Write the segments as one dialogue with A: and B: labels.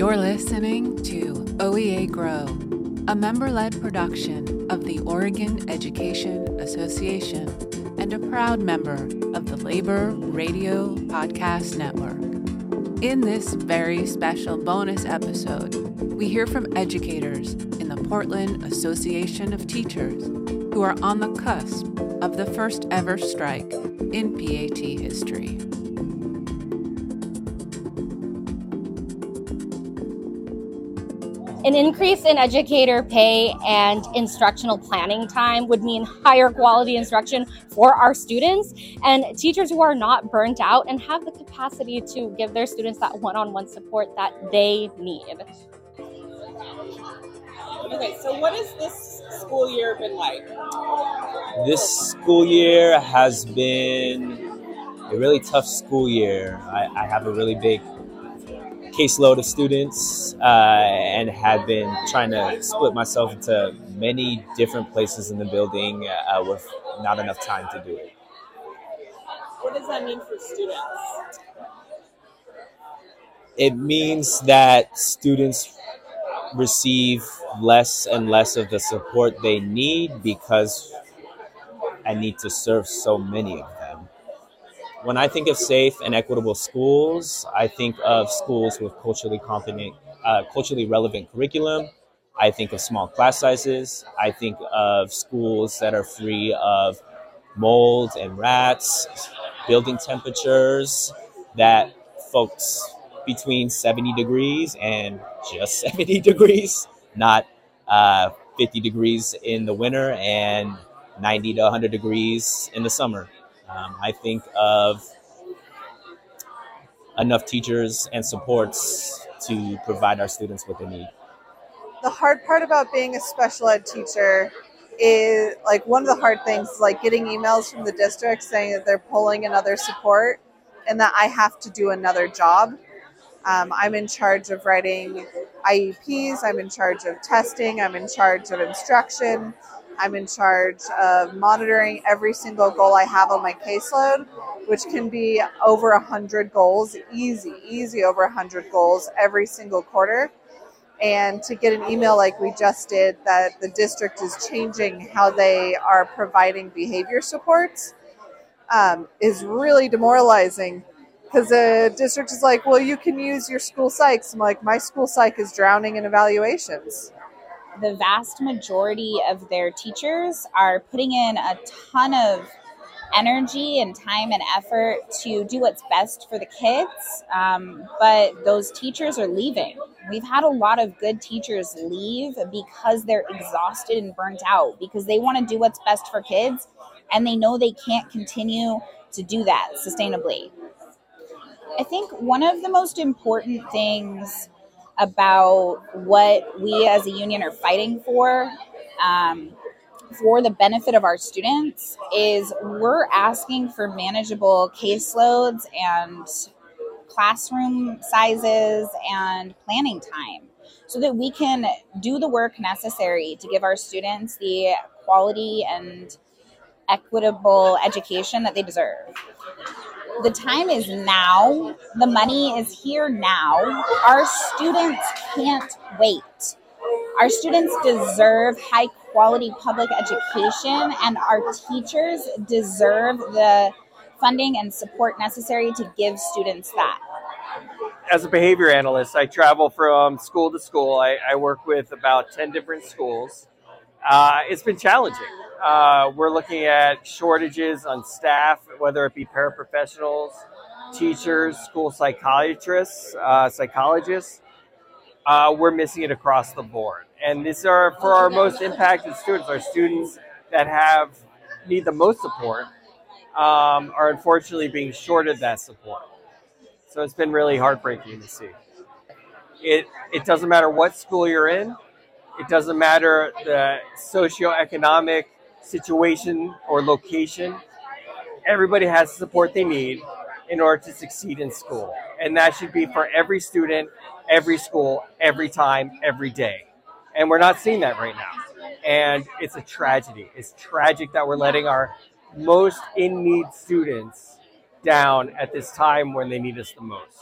A: You're listening to OEA Grow, a member led production of the Oregon Education Association and a proud member of the Labor Radio Podcast Network. In this very special bonus episode, we hear from educators in the Portland Association of Teachers who are on the cusp of the first ever strike in PAT history.
B: An increase in educator pay and instructional planning time would mean higher quality instruction for our students and teachers who are not burnt out and have the capacity to give their students that one on one support that they need.
C: Okay, so what has this school year been like?
D: This school year has been a really tough school year. I, I have a really big caseload of students uh, and have been trying to split myself into many different places in the building uh, with not enough time to do it.
C: What does that mean for students?
D: It means that students receive less and less of the support they need because I need to serve so many of them. When I think of safe and equitable schools, I think of schools with culturally competent, uh, culturally relevant curriculum. I think of small class sizes. I think of schools that are free of mold and rats, building temperatures that folks between 70 degrees and just 70 degrees, not uh, 50 degrees in the winter and 90 to 100 degrees in the summer. Um, I think of enough teachers and supports to provide our students what they need.
E: The hard part about being a special ed teacher is like one of the hard things is like getting emails from the district saying that they're pulling another support and that I have to do another job. Um, I'm in charge of writing IEPs, I'm in charge of testing, I'm in charge of instruction, I'm in charge of monitoring every single goal I have on my caseload, which can be over 100 goals, easy, easy over 100 goals every single quarter. And to get an email like we just did that the district is changing how they are providing behavior supports um, is really demoralizing because the district is like, well, you can use your school psychs. I'm like, my school psych is drowning in evaluations
F: the vast majority of their teachers are putting in a ton of energy and time and effort to do what's best for the kids. Um, but those teachers are leaving. We've had a lot of good teachers leave because they're exhausted and burnt out because they want to do what's best for kids and they know they can't continue to do that sustainably. I think one of the most important things about what we as a union are fighting for um, for the benefit of our students is we're asking for manageable caseloads and classroom sizes and planning time so that we can do the work necessary to give our students the quality and equitable education that they deserve the time is now. The money is here now. Our students can't wait. Our students deserve high quality public education, and our teachers deserve the funding and support necessary to give students that.
G: As a behavior analyst, I travel from school to school. I, I work with about 10 different schools. Uh, it's been challenging. Uh, we're looking at shortages on staff, whether it be paraprofessionals, teachers, school psychiatrists, uh, psychologists. Uh, we're missing it across the board. And these are for our most impacted students, our students that have need the most support um, are unfortunately being shorted that support. So it's been really heartbreaking to see. It, it doesn't matter what school you're in, it doesn't matter the socioeconomic situation or location. Everybody has the support they need in order to succeed in school. And that should be for every student, every school, every time, every day. And we're not seeing that right now. And it's a tragedy. It's tragic that we're letting our most in need students down at this time when they need us the most.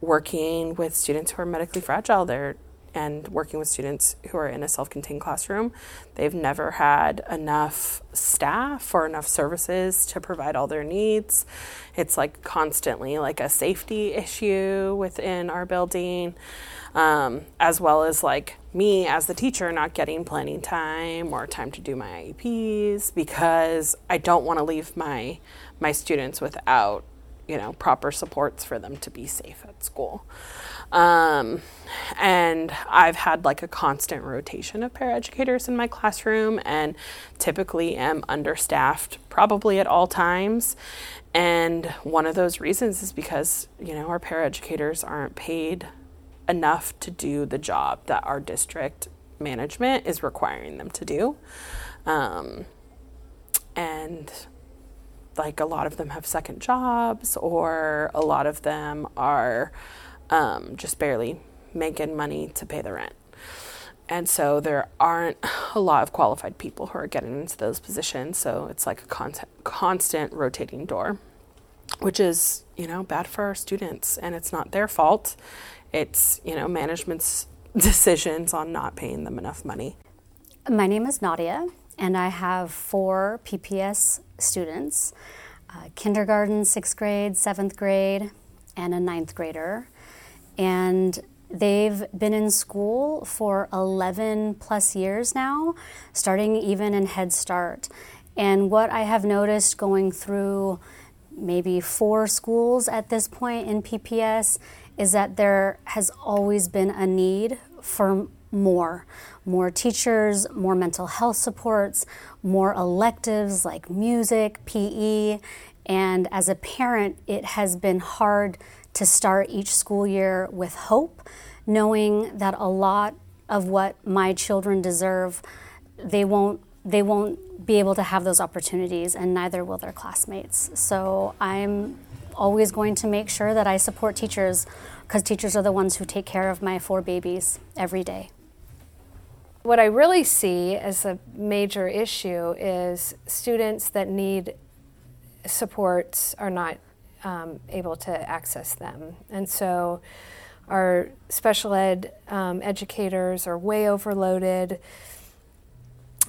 H: working with students who are medically fragile. They're and working with students who are in a self contained classroom. They've never had enough staff or enough services to provide all their needs. It's like constantly like a safety issue within our building, um, as well as like me as the teacher not getting planning time or time to do my IEPs because I don't want to leave my my students without you know proper supports for them to be safe at school. Um, and I've had like a constant rotation of paraeducators in my classroom and typically am understaffed probably at all times. And one of those reasons is because, you know, our paraeducators aren't paid enough to do the job that our district management is requiring them to do. Um, and like a lot of them have second jobs, or a lot of them are um, just barely making money to pay the rent. And so there aren't a lot of qualified people who are getting into those positions. So it's like a constant, constant rotating door, which is, you know, bad for our students. And it's not their fault. It's, you know, management's decisions on not paying them enough money.
I: My name is Nadia, and I have four PPS students uh, kindergarten, sixth grade, seventh grade, and a ninth grader and they've been in school for 11 plus years now, starting even in Head Start. And what I have noticed going through maybe four schools at this point in PPS is that there has always been a need for more more teachers, more mental health supports, more electives like music, PE. And as a parent, it has been hard to start each school year with hope, knowing that a lot of what my children deserve, they won't they won't be able to have those opportunities and neither will their classmates. So I'm always going to make sure that I support teachers because teachers are the ones who take care of my four babies every day.
J: What I really see as a major issue is students that need supports are not um, able to access them. And so our special ed um, educators are way overloaded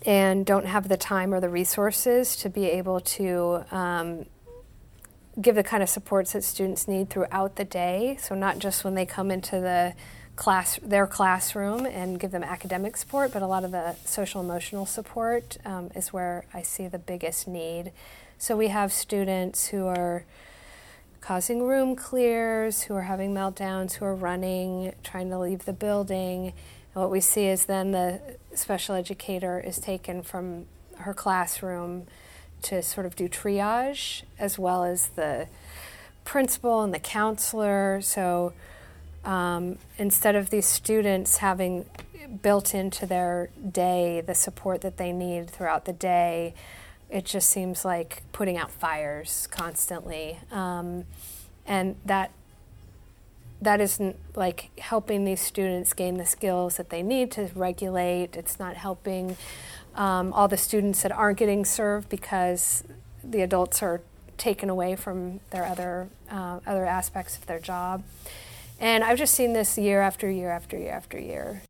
J: and don't have the time or the resources to be able to um, give the kind of supports that students need throughout the day. So not just when they come into the class, their classroom, and give them academic support, but a lot of the social emotional support um, is where I see the biggest need. So we have students who are causing room clears, who are having meltdowns, who are running, trying to leave the building. And what we see is then the special educator is taken from her classroom to sort of do triage, as well as the principal and the counselor. So um, instead of these students having built into their day the support that they need throughout the day, it just seems like putting out fires constantly, um, and that that isn't like helping these students gain the skills that they need to regulate. It's not helping um, all the students that aren't getting served because the adults are taken away from their other uh, other aspects of their job. And I've just seen this year after year after year after year.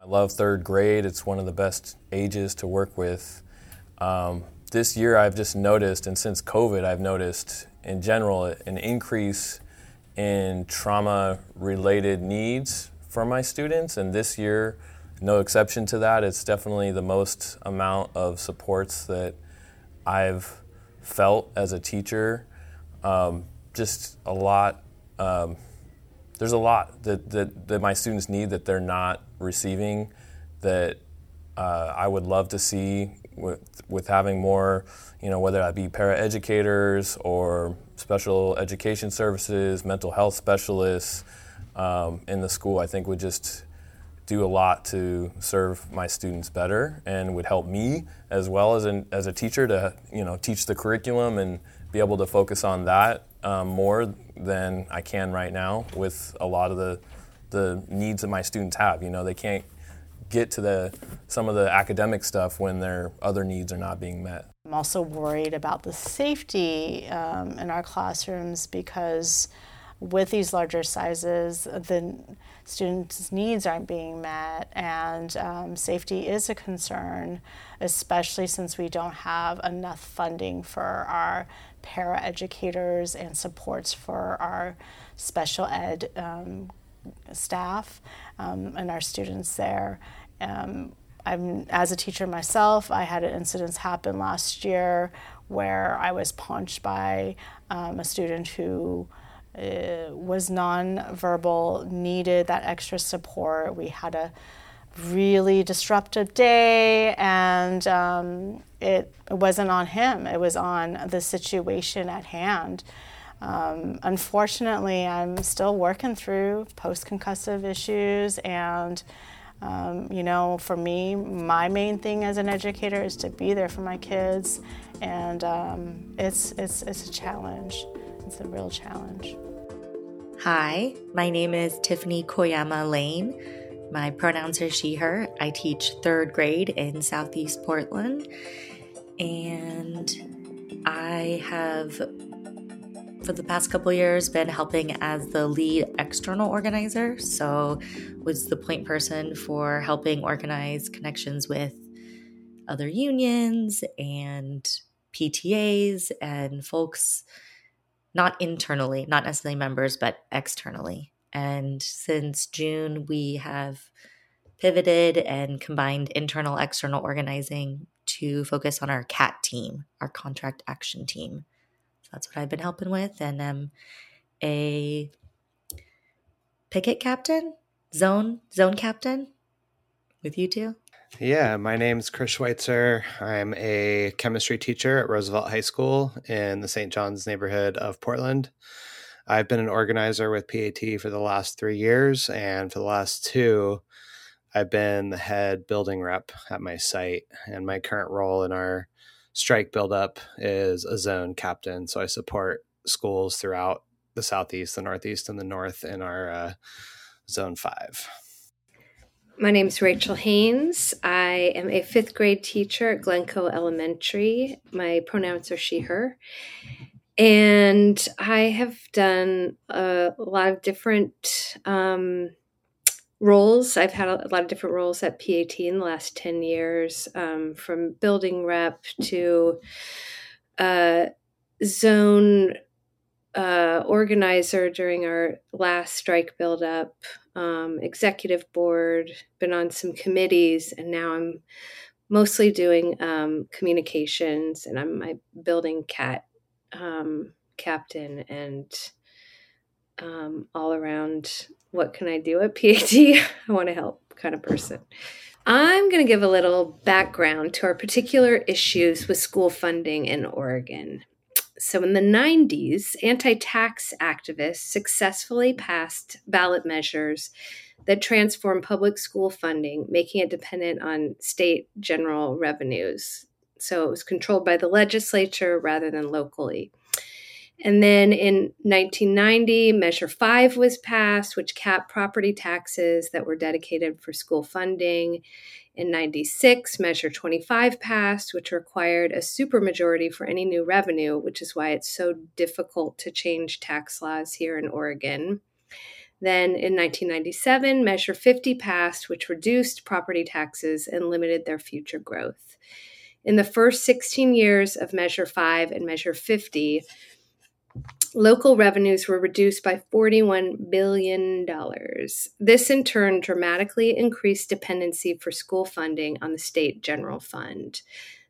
K: I love third grade. It's one of the best ages to work with. Um, this year I've just noticed, and since COVID, I've noticed in general an increase in trauma related needs for my students. And this year, no exception to that. It's definitely the most amount of supports that I've felt as a teacher. Um, just a lot. Um, there's a lot that, that, that my students need that they're not receiving that uh, I would love to see with, with having more, you know, whether that be paraeducators or special education services, mental health specialists um, in the school, I think would just do a lot to serve my students better and would help me as well as, an, as a teacher to, you know, teach the curriculum and be able to focus on that um, more than I can right now with a lot of the, the needs that my students have. You know, they can't get to the some of the academic stuff when their other needs are not being met.
L: I'm also worried about the safety um, in our classrooms because with these larger sizes, the students' needs aren't being met, and um, safety is a concern, especially since we don't have enough funding for our para educators and supports for our special ed um, staff um, and our students there. Um, I'm, as a teacher myself, I had an incident happen last year where I was punched by um, a student who uh, was nonverbal, needed that extra support. We had a really disruptive day, and um, it, it wasn't on him, it was on the situation at hand. Um, unfortunately, I'm still working through post concussive issues, and um, you know, for me, my main thing as an educator is to be there for my kids, and um, it's, it's, it's a challenge. It's a real challenge.
M: Hi, my name is Tiffany Koyama Lane. My pronouns are she, her. I teach third grade in Southeast Portland, and I have for the past couple years been helping as the lead external organizer. So was the point person for helping organize connections with other unions and ptas and folks not internally not necessarily members but externally. And since june we have pivoted and combined internal external organizing to focus on our cat team our contract action team that's what I've been helping with. And I'm a picket captain, zone zone captain with you two.
N: Yeah, my name's Chris Schweitzer. I'm a chemistry teacher at Roosevelt High School in the St. John's neighborhood of Portland. I've been an organizer with PAT for the last three years, and for the last two, I've been the head building rep at my site. And my current role in our strike buildup is a zone captain. So I support schools throughout the southeast, the northeast, and the north in our uh, zone five.
J: My name is Rachel Haynes. I am a fifth grade teacher at Glencoe Elementary. My pronouns are she, her. And I have done a lot of different um, roles. I've had a, lot of different roles at PAT in the last 10 years, um, from building rep to uh, zone uh, organizer during our last strike buildup, um, executive board, been on some committees, and now I'm mostly doing um, communications and I'm my building cat um, captain and um, all around what can I do at PAT? I want to help kind of person. I'm going to give a little background to our particular issues with school funding in Oregon. So, in the 90s, anti tax activists successfully passed ballot measures that transformed public school funding, making it dependent on state general revenues. So, it was controlled by the legislature rather than locally. And then in 1990, Measure 5 was passed, which capped property taxes that were dedicated for school funding. In 96, Measure 25 passed, which required a supermajority for any new revenue, which is why it's so difficult to change tax laws here in Oregon. Then in 1997, Measure 50 passed, which reduced property taxes and limited their future growth. In the first 16 years of Measure 5 and Measure 50, local revenues were reduced by $41 billion. This, in turn, dramatically increased dependency for school funding on the state general fund.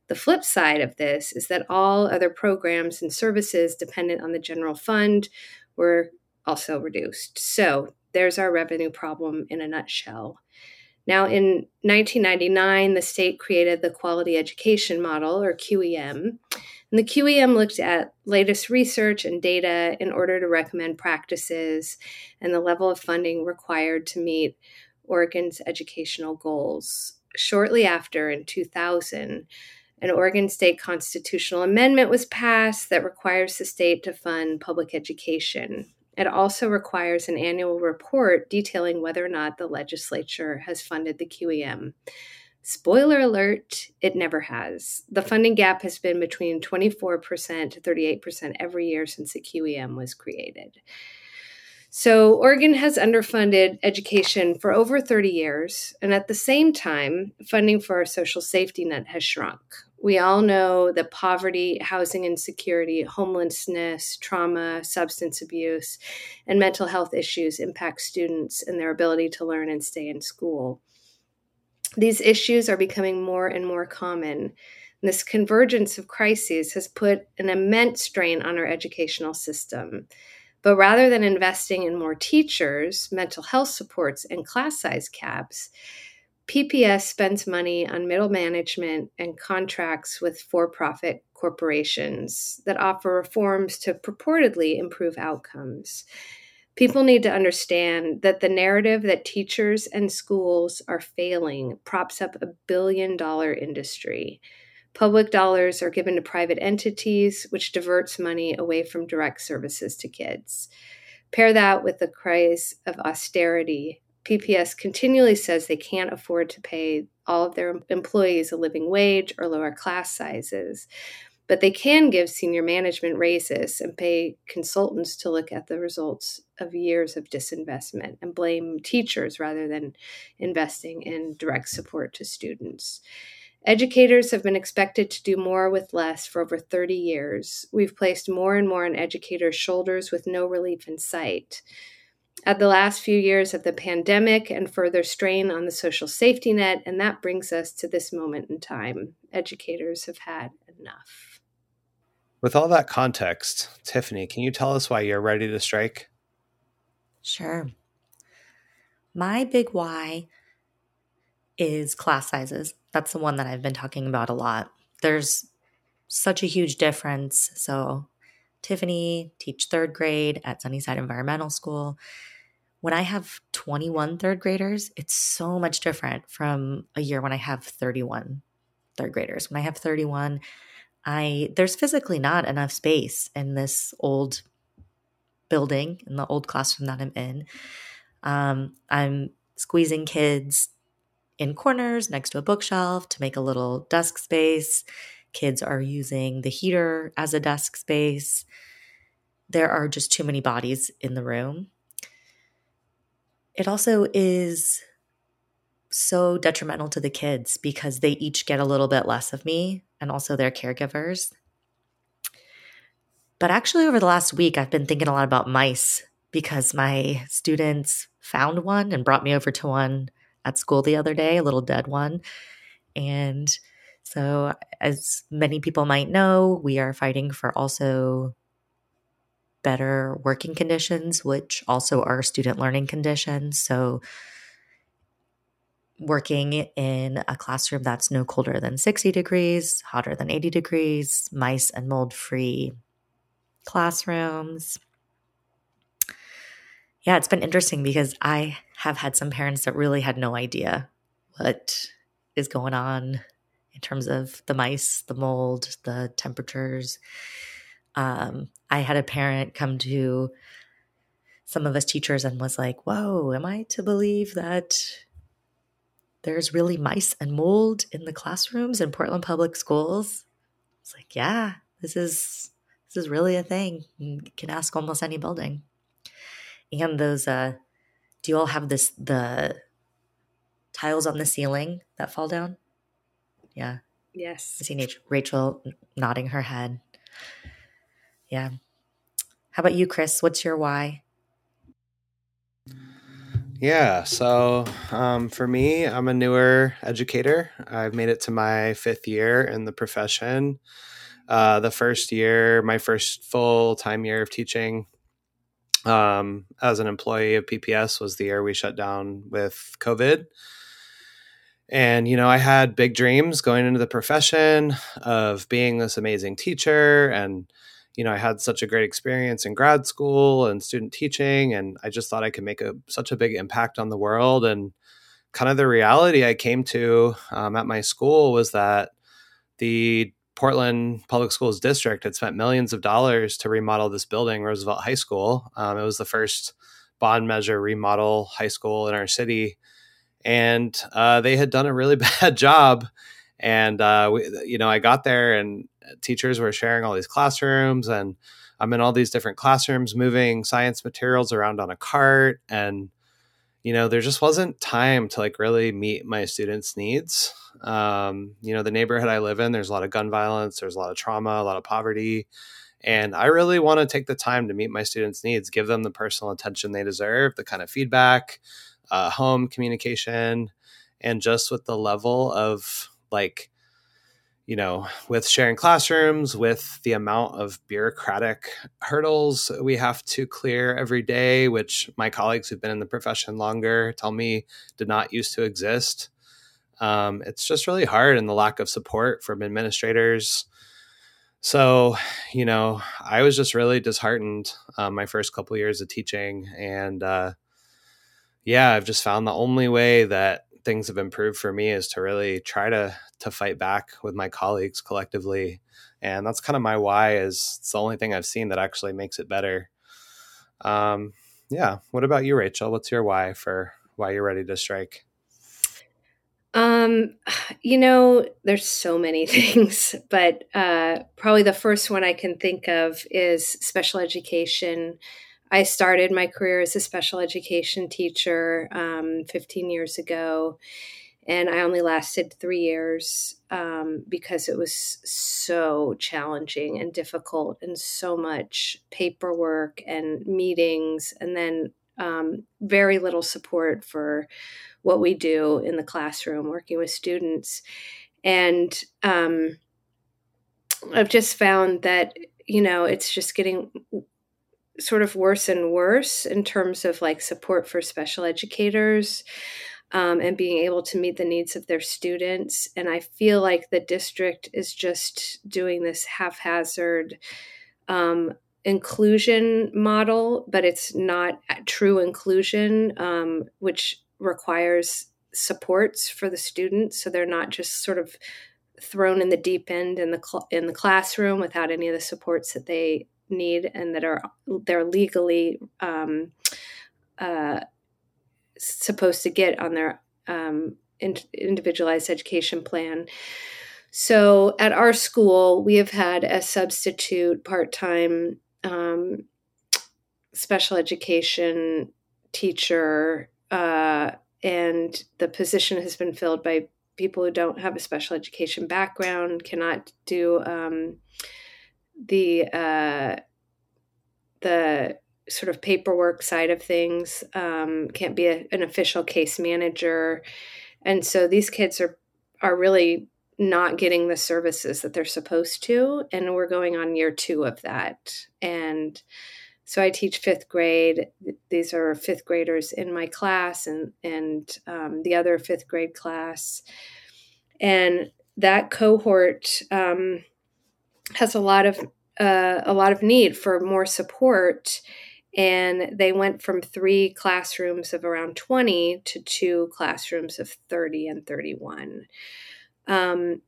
J: The flip side of this is that all other programs and services dependent on the general fund were also reduced. So there's our revenue problem in a nutshell. Now, in 1999, the state created the Quality Education Model, or QEM, and the QEM looked at latest research and data in order to recommend practices and the level of funding required to meet Oregon's educational goals. Shortly after, in 2000, an Oregon state constitutional amendment was passed that requires the state to fund public education. It also requires an annual report detailing whether or not the legislature has funded the QEM. Spoiler alert, it never has. The funding gap has been between 24% to 38% every year since the QEM was created. So, Oregon has underfunded education for over 30 years, and at the same time, funding for our social safety net has shrunk. We all know that poverty, housing insecurity, homelessness, trauma, substance abuse, and mental health issues impact students and their ability to learn and stay in school. These issues are becoming more and more common. This convergence of crises has put an immense strain on our educational system. But rather than investing in more teachers, mental health supports, and class size caps, PPS spends money on middle management and contracts with for profit corporations that offer reforms to purportedly improve outcomes. People need to understand that the narrative that teachers and schools are failing props up a billion dollar industry. Public dollars are given to private entities, which diverts money away from direct services to kids. Pair that with the cries of austerity. PPS continually says they can't afford to pay all of their employees a living wage or lower class sizes, but they can give senior management raises and pay consultants to look at the results of years of disinvestment and blame teachers rather than investing in direct support to students. Educators have been expected to do more with less for over 30 years. We've placed more and more on educators' shoulders with no relief in sight. At the last few years of the pandemic and further strain on the social safety net, and that brings us to this moment in time. Educators have had enough.
N: With all that context, Tiffany, can you tell us why you're ready to strike?
M: Sure. My big why is class sizes. That's the one that I've been talking about a lot. There's such a huge difference. So, Tiffany teach third grade at Sunnyside Environmental School. When I have 21 third graders, it's so much different from a year when I have 31 third graders. When I have 31, I there's physically not enough space in this old building in the old classroom that I'm in. Um, I'm squeezing kids in corners next to a bookshelf to make a little desk space. Kids are using the heater as a desk space. There are just too many bodies in the room. It also is so detrimental to the kids because they each get a little bit less of me and also their caregivers. But actually, over the last week, I've been thinking a lot about mice because my students found one and brought me over to one at school the other day, a little dead one. And so, as many people might know, we are fighting for also better working conditions, which also are student learning conditions. So, working in a classroom that's no colder than 60 degrees, hotter than 80 degrees, mice and mold free classrooms. Yeah, it's been interesting because I have had some parents that really had no idea what is going on in terms of the mice, the mold, the temperatures. Um, I had a parent come to some of us teachers and was like, Whoa, am I to believe that there's really mice and mold in the classrooms in Portland Public Schools? It's like, yeah, this is this is really a thing. You can ask almost any building. And those uh do you all have this the tiles on the ceiling that fall down? Yeah.
J: Yes.
M: I see Rachel nodding her head. Yeah. How about you, Chris? What's your why?
N: Yeah, so um, for me, I'm a newer educator. I've made it to my fifth year in the profession. Uh, the first year, my first full time year of teaching, um, as an employee of PPS was the year we shut down with COVID. And, you know, I had big dreams going into the profession of being this amazing teacher. And, you know, I had such a great experience in grad school and student teaching. And I just thought I could make a, such a big impact on the world. And kind of the reality I came to um, at my school was that the Portland Public Schools District had spent millions of dollars to remodel this building, Roosevelt High School. Um, it was the first bond measure remodel high school in our city, and uh, they had done a really bad job. And uh, we, you know, I got there and teachers were sharing all these classrooms and I'm in all these different classrooms moving science materials around on a cart and you know there just wasn't time to like really meet my students needs. Um, you know the neighborhood i live in there's a lot of gun violence there's a lot of trauma a lot of poverty and i really want to take the time to meet my students needs give them the personal attention they deserve the kind of feedback uh, home communication and just with the level of like you know, with sharing classrooms, with the amount of bureaucratic hurdles we have to clear every day, which my colleagues who've been in the profession longer tell me did not used to exist. Um, it's just really hard and the lack of support from administrators. So, you know, I was just really disheartened um, my first couple years of teaching. And uh, yeah, I've just found the only way that things have improved for me is to really try to to fight back with my colleagues collectively and that's kind of my why is it's the only thing i've seen that actually makes it better. Um yeah what about you rachel? What's your why for why you're ready to strike?
J: Um you know there's so many things but uh probably the first one i can think of is special education. I started my career as a special education teacher um, 15 years ago, and I only lasted three years um, because it was so challenging and difficult, and so much paperwork and meetings, and then um, very little support for what we do in the classroom working with students. And um, I've just found that you know it's just getting sort of worse and worse in terms of like support for special educators um, and being able to meet the needs of their students. And I feel like the district is just doing this haphazard um, inclusion model, but it's not true inclusion, um, which requires supports for the students. So they're not just sort of thrown in the deep end in the cl- in the classroom without any of the supports that they need and that are they're legally um, uh, supposed to get on their um, in, individualized education plan. So at our school, we have had a substitute part time um, special education teacher, uh, and the position has been filled by people who don't have a special education background, cannot do um, the uh, the sort of paperwork side of things. Um, can't be a, an official case manager, and so these kids are are really not getting the services that they're supposed to, and we're going on year two of that. And so I teach fifth grade. These are fifth graders in my class, and and um, the other fifth grade class, and that cohort. Um, has a lot of uh, a lot of need for more support and they went from three classrooms of around 20 to two classrooms of 30 and 31 um,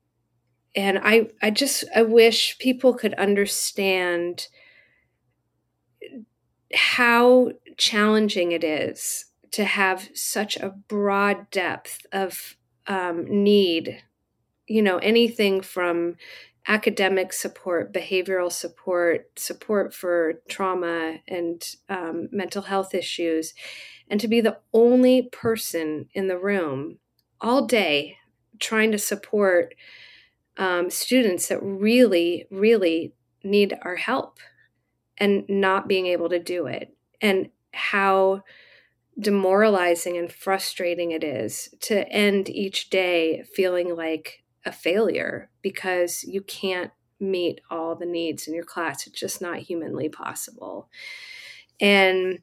J: and i i just i wish people could understand how challenging it is to have such a broad depth of um, need you know anything from academic support, behavioral support, support for trauma and um, mental health issues, and to be the only person in the room all day trying to support um, students that really, really need our help and not being able to do it, and how demoralizing and frustrating it is to end each day feeling like a failure because you can't meet all the needs in your class. It's just not humanly possible. And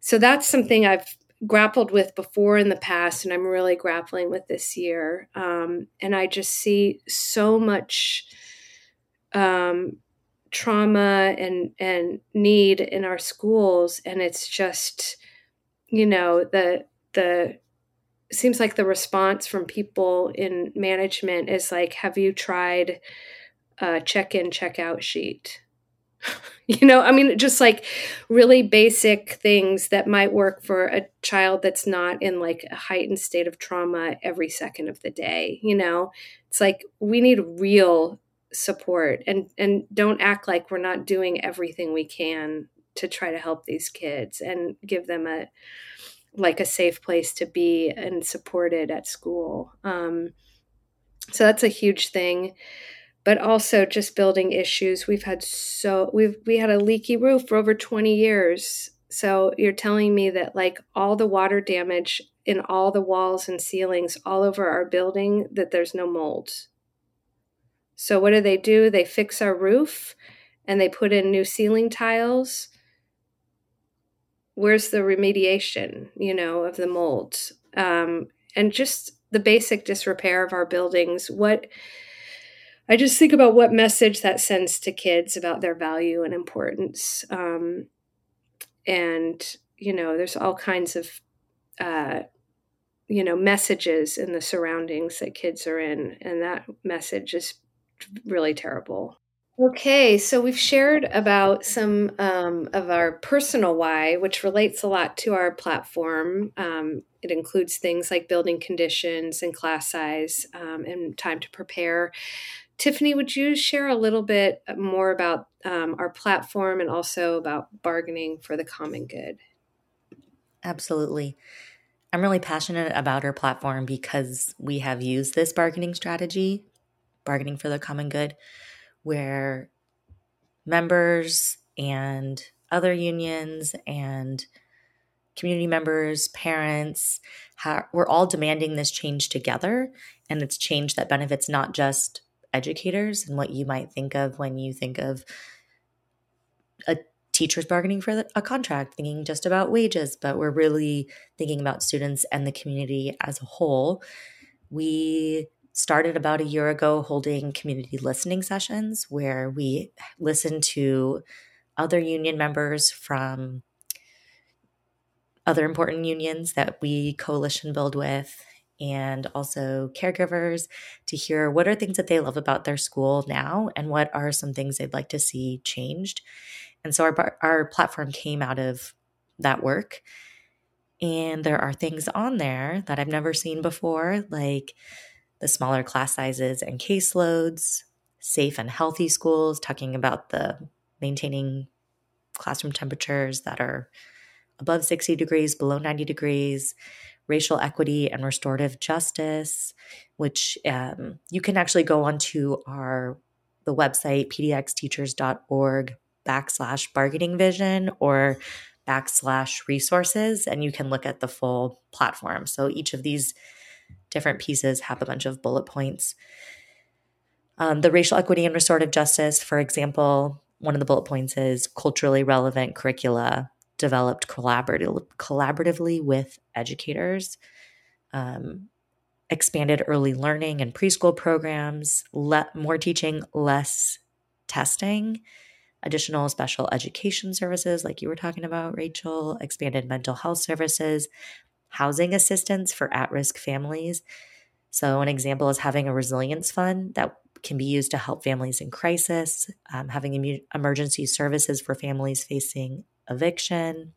J: so that's something I've grappled with before in the past, and I'm really grappling with this year. Um, and I just see so much um, trauma and and need in our schools, and it's just, you know, the the seems like the response from people in management is like, have you tried a check in, check out sheet? you know, I mean, just like really basic things that might work for a child that's not in like a heightened state of trauma every second of the day. You know, it's like we need real support and and don't act like we're not doing everything we can to try to help these kids and give them a like a safe place to be and supported at school um, so that's a huge thing but also just building issues we've had so we've we had a leaky roof for over 20 years so you're telling me that like all the water damage in all the walls and ceilings all over our building that there's no mold so what do they do? They fix our roof and they put in new ceiling tiles. Where's the remediation, you know, of the mold Um, and just the basic disrepair of our buildings. What I just think about what message that sends to kids about their value and importance. Um, and, you know, there's all kinds of, uh, you know, messages in the surroundings that kids are in. And that message is really terrible. Okay, so we've shared about some um, of our personal why, which relates a lot to our platform. Um, it includes things like building conditions and class size um, and time to prepare. Tiffany, would you share a little bit more about um, our platform and also about bargaining for the common good?
M: Absolutely. I'm really passionate about our platform because we have used this bargaining strategy bargaining for the common good, where members and other unions and community members, parents, we're all demanding this change together. And it's change that benefits not just educators and what you might think of when you think of a teacher's bargaining for a contract, thinking just about wages, but we're really thinking about students and the community as a whole. We started about a year ago holding community listening sessions where we listen to other union members from other important unions that we coalition build with and also caregivers to hear what are things that they love about their school now and what are some things they'd like to see changed. And so our our platform came out of that work. And there are things on there that I've never seen before like the smaller class sizes and caseloads, safe and healthy schools, talking about the maintaining classroom temperatures that are above 60 degrees, below 90 degrees, racial equity and restorative justice, which um, you can actually go onto our the website pdxteachers.org backslash bargaining vision or backslash resources and you can look at the full platform. So each of these different pieces have a bunch of bullet points. Um, the racial equity and restorative justice, for example, one of the bullet points is culturally relevant curricula developed collaborative, collaboratively with educators, um, expanded early learning and preschool programs, le- more teaching, less testing, additional special education services, like you were talking about, Rachel, expanded mental health services, housing assistance for at risk families. So, an example is having a resilience fund that can be used to help families in crisis, um, having emergency services for families facing eviction,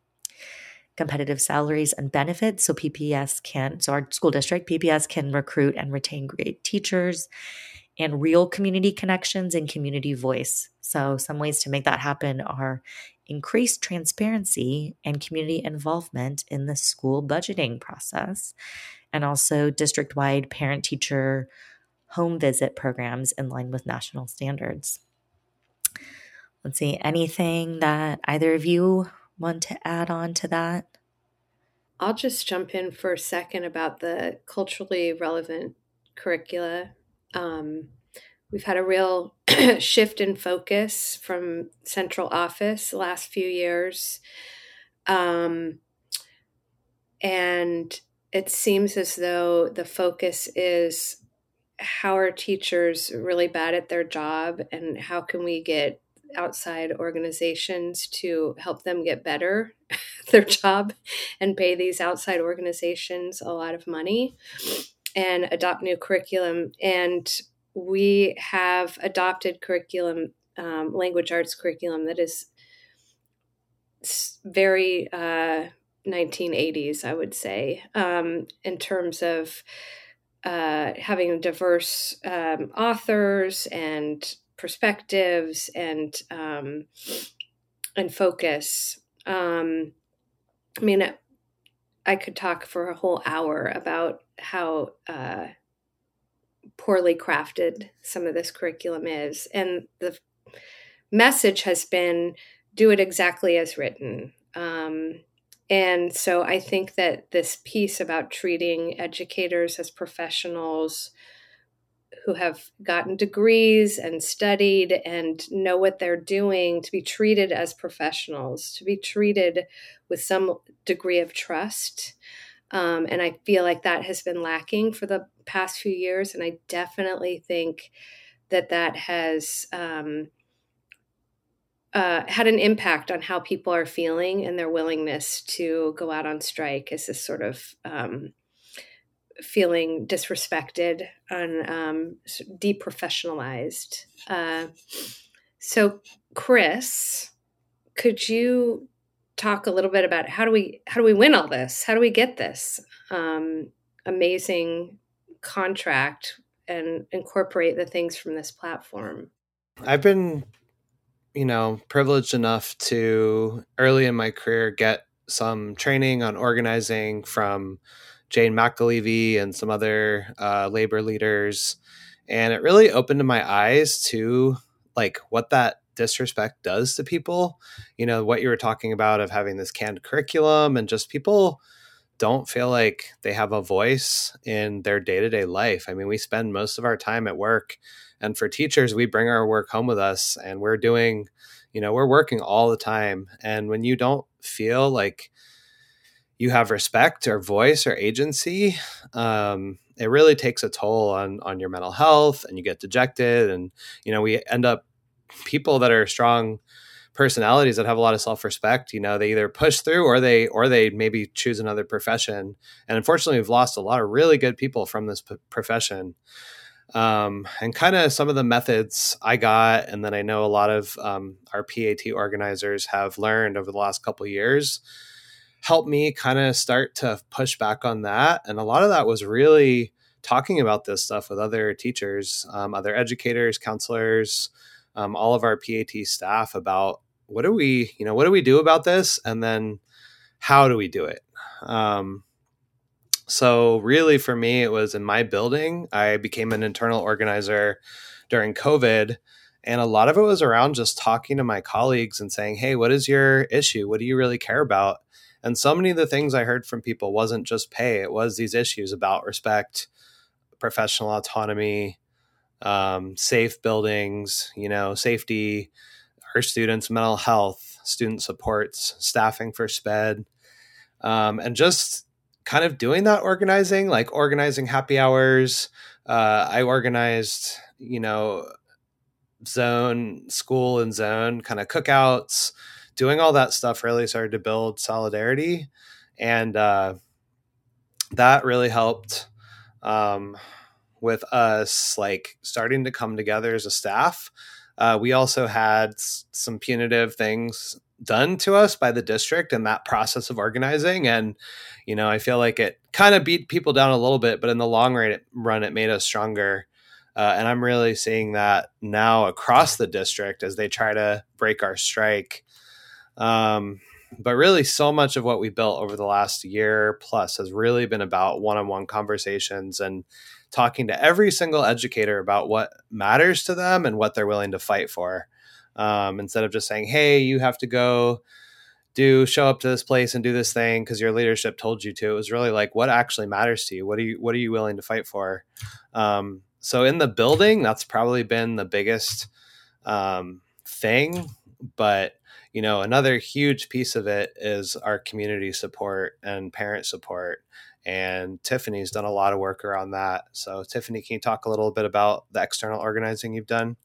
M: competitive salaries and benefits. So, PPS can, so our school district, PPS can recruit and retain great teachers and real community connections and community voice. So, some ways to make that happen are increased transparency and community involvement in the school budgeting process, and also district wide parent teacher home visit programs in line with national standards. Let's see, anything that either of you want to add on to that?
J: I'll just jump in for a second about the culturally relevant curricula. Um, we've had a real shift in focus from central office the last few years. Um, and it seems as though the focus is how are teachers really bad at their job and how can we get outside organizations to help them get better at their job and pay these outside organizations a lot of money and adopt new curriculum and we have adopted curriculum, um, language arts curriculum that is very uh, 1980s, I would say, um, in terms of uh, having diverse um, authors and perspectives and um, and focus. Um, I mean, I could talk for a whole hour about how uh, poorly crafted some of this curriculum is, and the message has been do it exactly as written. Um, and so I think that this piece about treating educators as professionals who have gotten degrees and studied and know what they're doing to be treated as professionals, to be treated with some degree of trust. Um, and I feel like that has been lacking for the past few years. And I definitely think that that has um, uh, had an impact on how people are feeling and their willingness to go out on strike as this sort of um, feeling disrespected and um, deprofessionalized. Uh, so, Chris, could you talk a little bit about how do we how do we win all this? How do we get this um, amazing contract and incorporate the things from this platform?
N: I've been, you know, privileged enough to early in my career get some training on organizing from Jane McAlevey and some other uh, labor leaders. And it really opened my eyes to like what that disrespect does to people. You know, what you were talking about of having this canned curriculum and just people don't feel like they have a voice in their day to day life. I mean, we spend most of our time at work. And for teachers, we bring our work home with us and we're doing, you know, we're working all the time. And when you don't feel like you have respect or voice or agency, um, it really takes a toll on on your mental health, and you get dejected, and you know we end up people that are strong personalities that have a lot of self-respect you know they either push through or they or they maybe choose another profession and unfortunately we've lost a lot of really good people from this p- profession um, and kind of some of the methods i got and then i know a lot of um, our pat organizers have learned over the last couple years helped me kind of start to push back on that. And a lot of that was really talking about this stuff with other teachers, um, other educators, counselors, um, all of our PAT staff about what do we, you know, what do we do about this? And then how do we do it? Um, so, really, for me, it was in my building. I became an internal organizer during COVID. And a lot of it was around just talking to my colleagues and saying, hey, what is your issue? What do you really care about? And so many of the things I heard from people wasn't just pay, it was these issues about respect, professional autonomy, um, safe buildings, you know, safety, our students' mental health, student supports, staffing for SPED, um, and just kind of doing that organizing, like organizing happy hours. Uh, I organized, you know, zone, school and zone kind of cookouts doing all that stuff really started to build solidarity and uh, that really helped um, with us like starting to come together as a staff. Uh, we also had s- some punitive things done to us by the district in that process of organizing. And you know i feel like it kind of beat people down a little bit but in the long run it, run it made us stronger. Uh, and i'm really seeing that now across the district as they try to break our strike. Um, but really, so much of what we built over the last year plus has really been about one on one conversations and talking to every single educator about what matters to them and what they're willing to fight for. Um, instead of just saying, hey, you have to go do show up to this place and do this thing because your leadership told you to. It was really like, what actually matters to you? What are you what are you willing to fight for? Um, so in the building, that's probably been the biggest um, thing. But you know, another huge piece of it is our community support and parent support. And Tiffany's done a lot of work around that. So, Tiffany, can you talk a little bit about the external organizing you've done?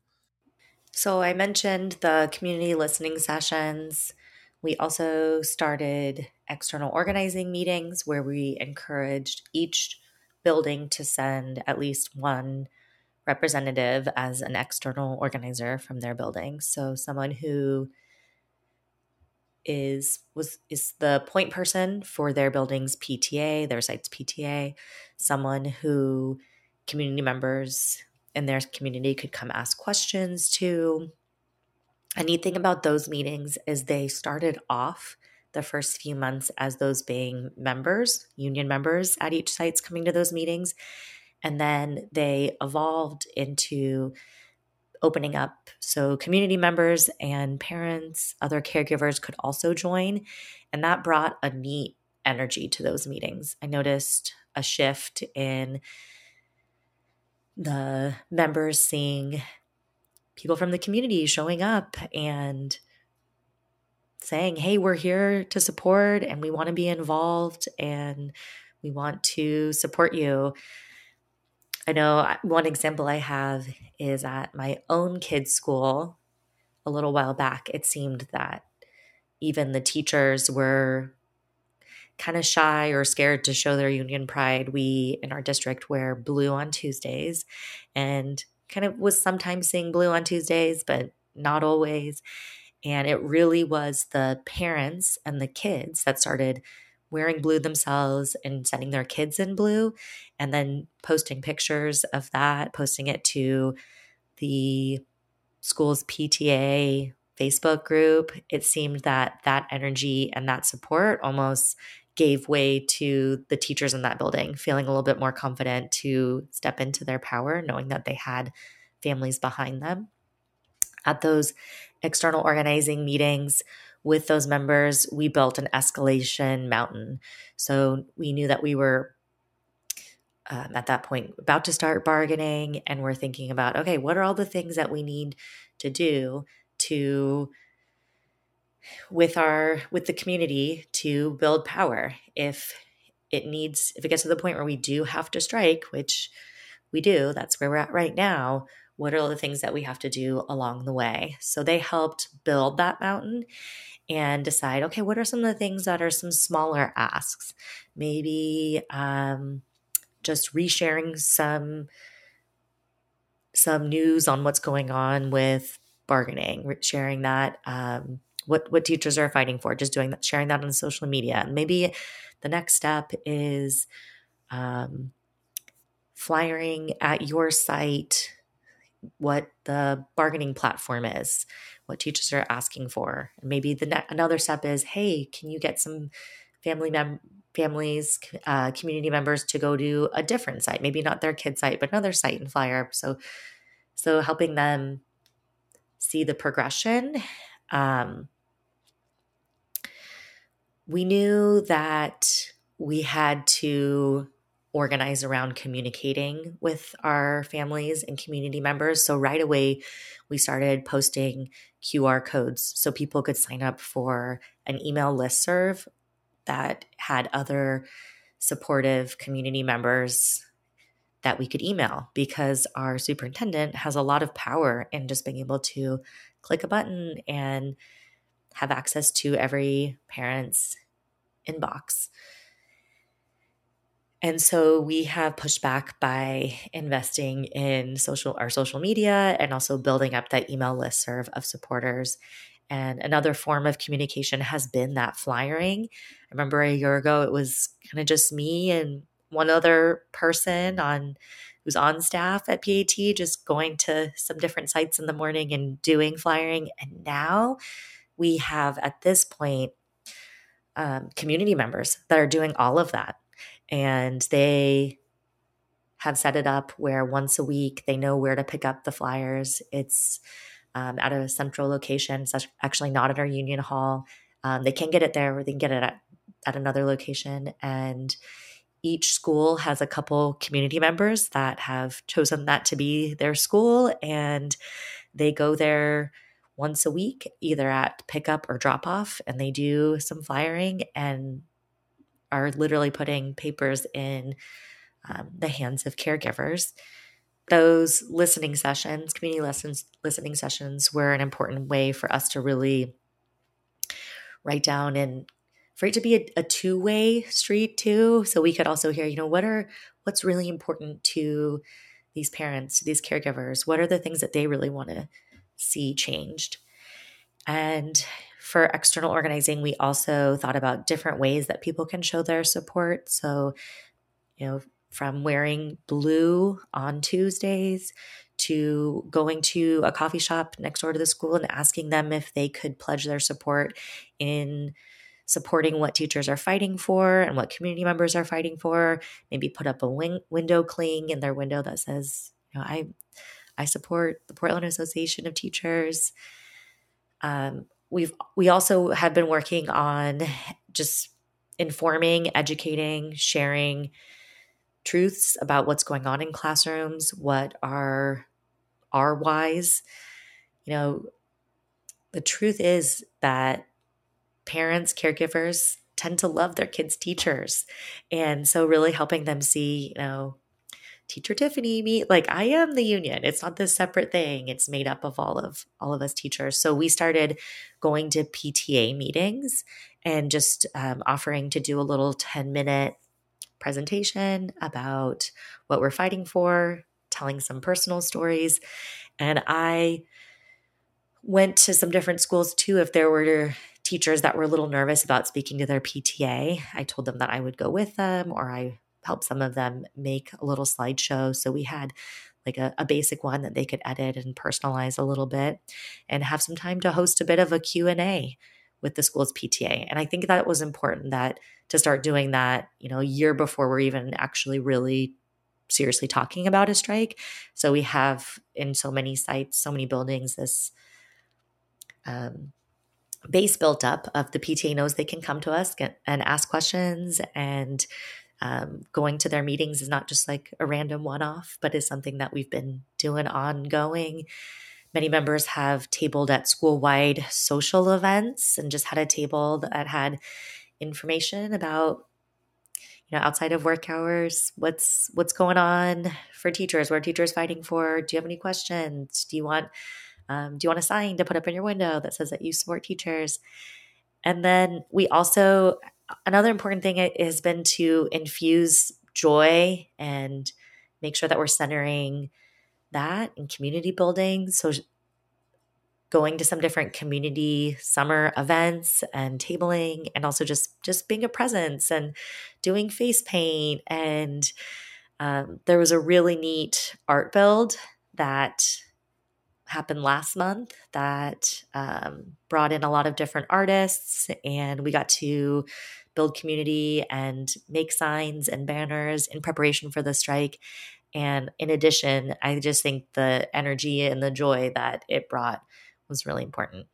M: So, I mentioned the community listening sessions. We also started external organizing meetings where we encouraged each building to send at least one representative as an external organizer from their building. So, someone who is was is the point person for their building's PTA, their site's PTA, someone who community members in their community could come ask questions to. A neat thing about those meetings is they started off the first few months as those being members, union members at each site's coming to those meetings. And then they evolved into opening up so community members and parents, other caregivers could also join. And that brought a neat energy to those meetings. I noticed a shift in the members seeing people from the community showing up and saying, Hey, we're here to support and we want to be involved and we want to support you. I know uh, one example I have is at my own kids' school a little while back. It seemed that even the teachers were kind of shy or scared to show their union pride. We in our district wear blue on Tuesdays and kind of was sometimes seeing blue on Tuesdays, but not always. And it really was the parents and the kids that started wearing blue themselves and sending their kids in blue and then posting pictures of that, posting it to the school's PTA Facebook group. It seemed that that energy and that support almost gave way to the teachers in that building feeling a little bit more confident to step into their power, knowing that they had families behind them. At those external organizing meetings, with those members, we built an escalation mountain. So we knew that we were um, at that point about to start bargaining, and we're thinking about okay, what are all the things that we need to do to with our with the community to build power if it needs if it gets to the point where we do have to strike which we do that's where we're at right now what are the things that we have to do along the way? So they helped build that mountain and decide okay what are some of the things that are some smaller asks? Maybe um, just resharing some some news on what's going on with bargaining sharing that um, what what teachers are fighting for just doing that sharing that on social media. And maybe the next step is um, flyering at your site what the bargaining platform is what teachers are asking for. And maybe the ne- another step is, hey, can you get some family mem- families, uh, community members to go to a different site, maybe not their kid site, but another site and flyer. So, so helping them see the progression. Um, we knew that we had to organize around communicating with our families and community members. So right away, we started posting QR codes so people could sign up for an email list serve that had other supportive community members that we could email because our superintendent has a lot of power in just being able to click a button and have access to every parent's inbox. And so we have pushed back by investing in social our social media and also building up that email list serve of supporters. And another form of communication has been that flyering. I remember a year ago it was kind of just me and one other person on who's on staff at PAT just going to some different sites in the morning and doing flyering. And now we have at this point um, community members that are doing all of that and they have set it up where once a week they know where to pick up the flyers. It's um, at a central location. It's actually not at our union hall. Um, they can get it there, or they can get it at, at another location. And each school has a couple community members that have chosen that to be their school, and they go there once a week, either at pickup or drop off, and they do some flyering and are literally putting papers in um, the hands of caregivers. Those listening sessions, community lessons, listening sessions, were an important way for us to really write down and for it to be a, a two way street too. So we could also hear, you know, what are what's really important to these parents, to these caregivers? What are the things that they really want to see changed? And for external organizing, we also thought about different ways that people can show their support. So, you know, from wearing blue on Tuesdays to going to a coffee shop next door to the school and asking them if they could pledge their support in supporting what teachers are fighting for and what community members are fighting for. Maybe put up a window cling in their window that says, you know, I I support the Portland Association of Teachers. Um, we've we also have been working on just informing, educating, sharing truths about what's going on in classrooms, what are are wise. You know, the truth is that parents, caregivers tend to love their kids' teachers. And so really helping them see, you know, teacher Tiffany me like I am the union. It's not this separate thing. It's made up of all of all of us teachers. So we started going to PTA meetings and just um, offering to do a little 10 minute presentation about what we're fighting for, telling some personal stories. And I went to some different schools too. If there were teachers that were a little nervous about speaking to their PTA, I told them that I would go with them or I help some of them make a little slideshow. So we had like a, a, basic one that they could edit and personalize a little bit and have some time to host a bit of a q&a with the school's pta and i think that was important that to start doing that you know a year before we're even actually really seriously talking about a strike so we have in so many sites so many buildings this um, base built up of the pta knows they can come to us get, and ask questions and um, going to their meetings is not just like a random one off, but is something that we've been doing ongoing. Many members have tabled at school wide social events and just had a table that had information about you know outside of work hours what's what's going on for teachers what are teachers fighting for do you have any questions do you want um, do you want a sign to put up in your window that says that you support teachers and then we also another important thing has been to infuse joy and make sure that we're centering that in community building. So, going to some different community summer events and tabling, and also just just being a presence and doing face paint. And um, there was a really neat art build that happened last month that um, brought in a lot of different artists, and we got to build community and make signs and banners in preparation for the strike. And in addition, I just think the energy and the joy that it brought was really important.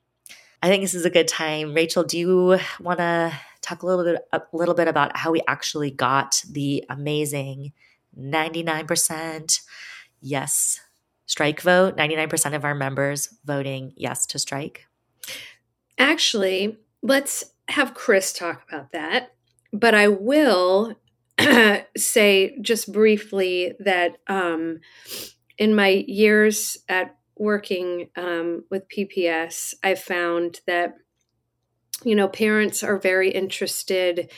M: I think this is a good time. Rachel, do you want to talk a little bit a little bit about how we actually got the amazing 99% yes strike vote, 99% of our members voting yes to strike?
J: Actually, let's have Chris talk about that, but I will say just briefly that um, in my years at working um, with PPS, I found that you know parents are very interested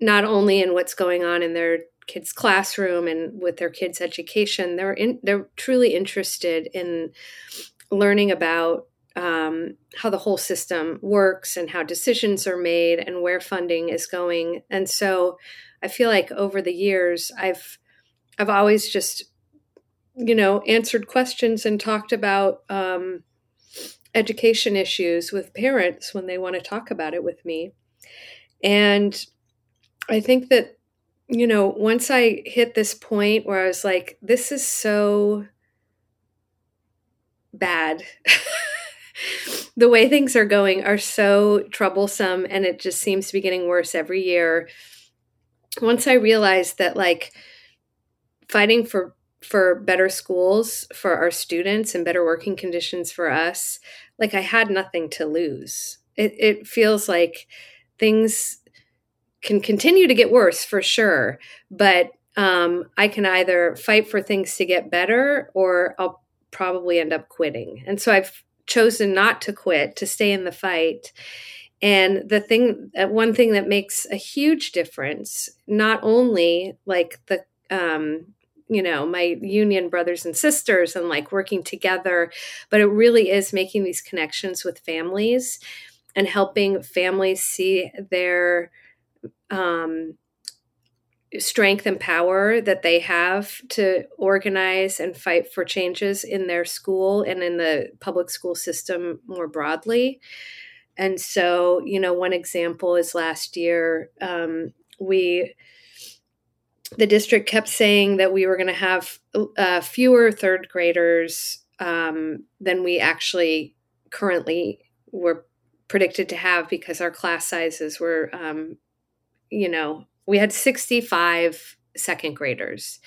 J: not only in what's going on in their kids' classroom and with their kids' education. They're in, they're truly interested in learning about um, how the whole system works and how decisions are made and where funding is going. And so I feel like over the years I've I've always just you know answered questions and talked about um, education issues with parents when they want to talk about it with me. And I think that you know once I hit this point where I was like this is so bad the way things are going are so troublesome and it just seems to be getting worse every year. Once I realized that like fighting for for better schools for our students and better working conditions for us, like I had nothing to lose. It it feels like things can continue to get worse for sure, but um, I can either fight for things to get better or I'll probably end up quitting. And so I've chosen not to quit, to stay in the fight. And the thing, uh, one thing that makes a huge difference, not only like the, um, you know, my union brothers and sisters and like working together, but it really is making these connections with families and helping families see their, um, strength and power that they have to organize and fight for changes in their school and in the public school system more broadly. And so, you know, one example is last year, um, we, the district kept saying that we were going to have uh, fewer third graders um, than we actually currently were predicted to have because our class sizes were, um, you know, we had 65 second graders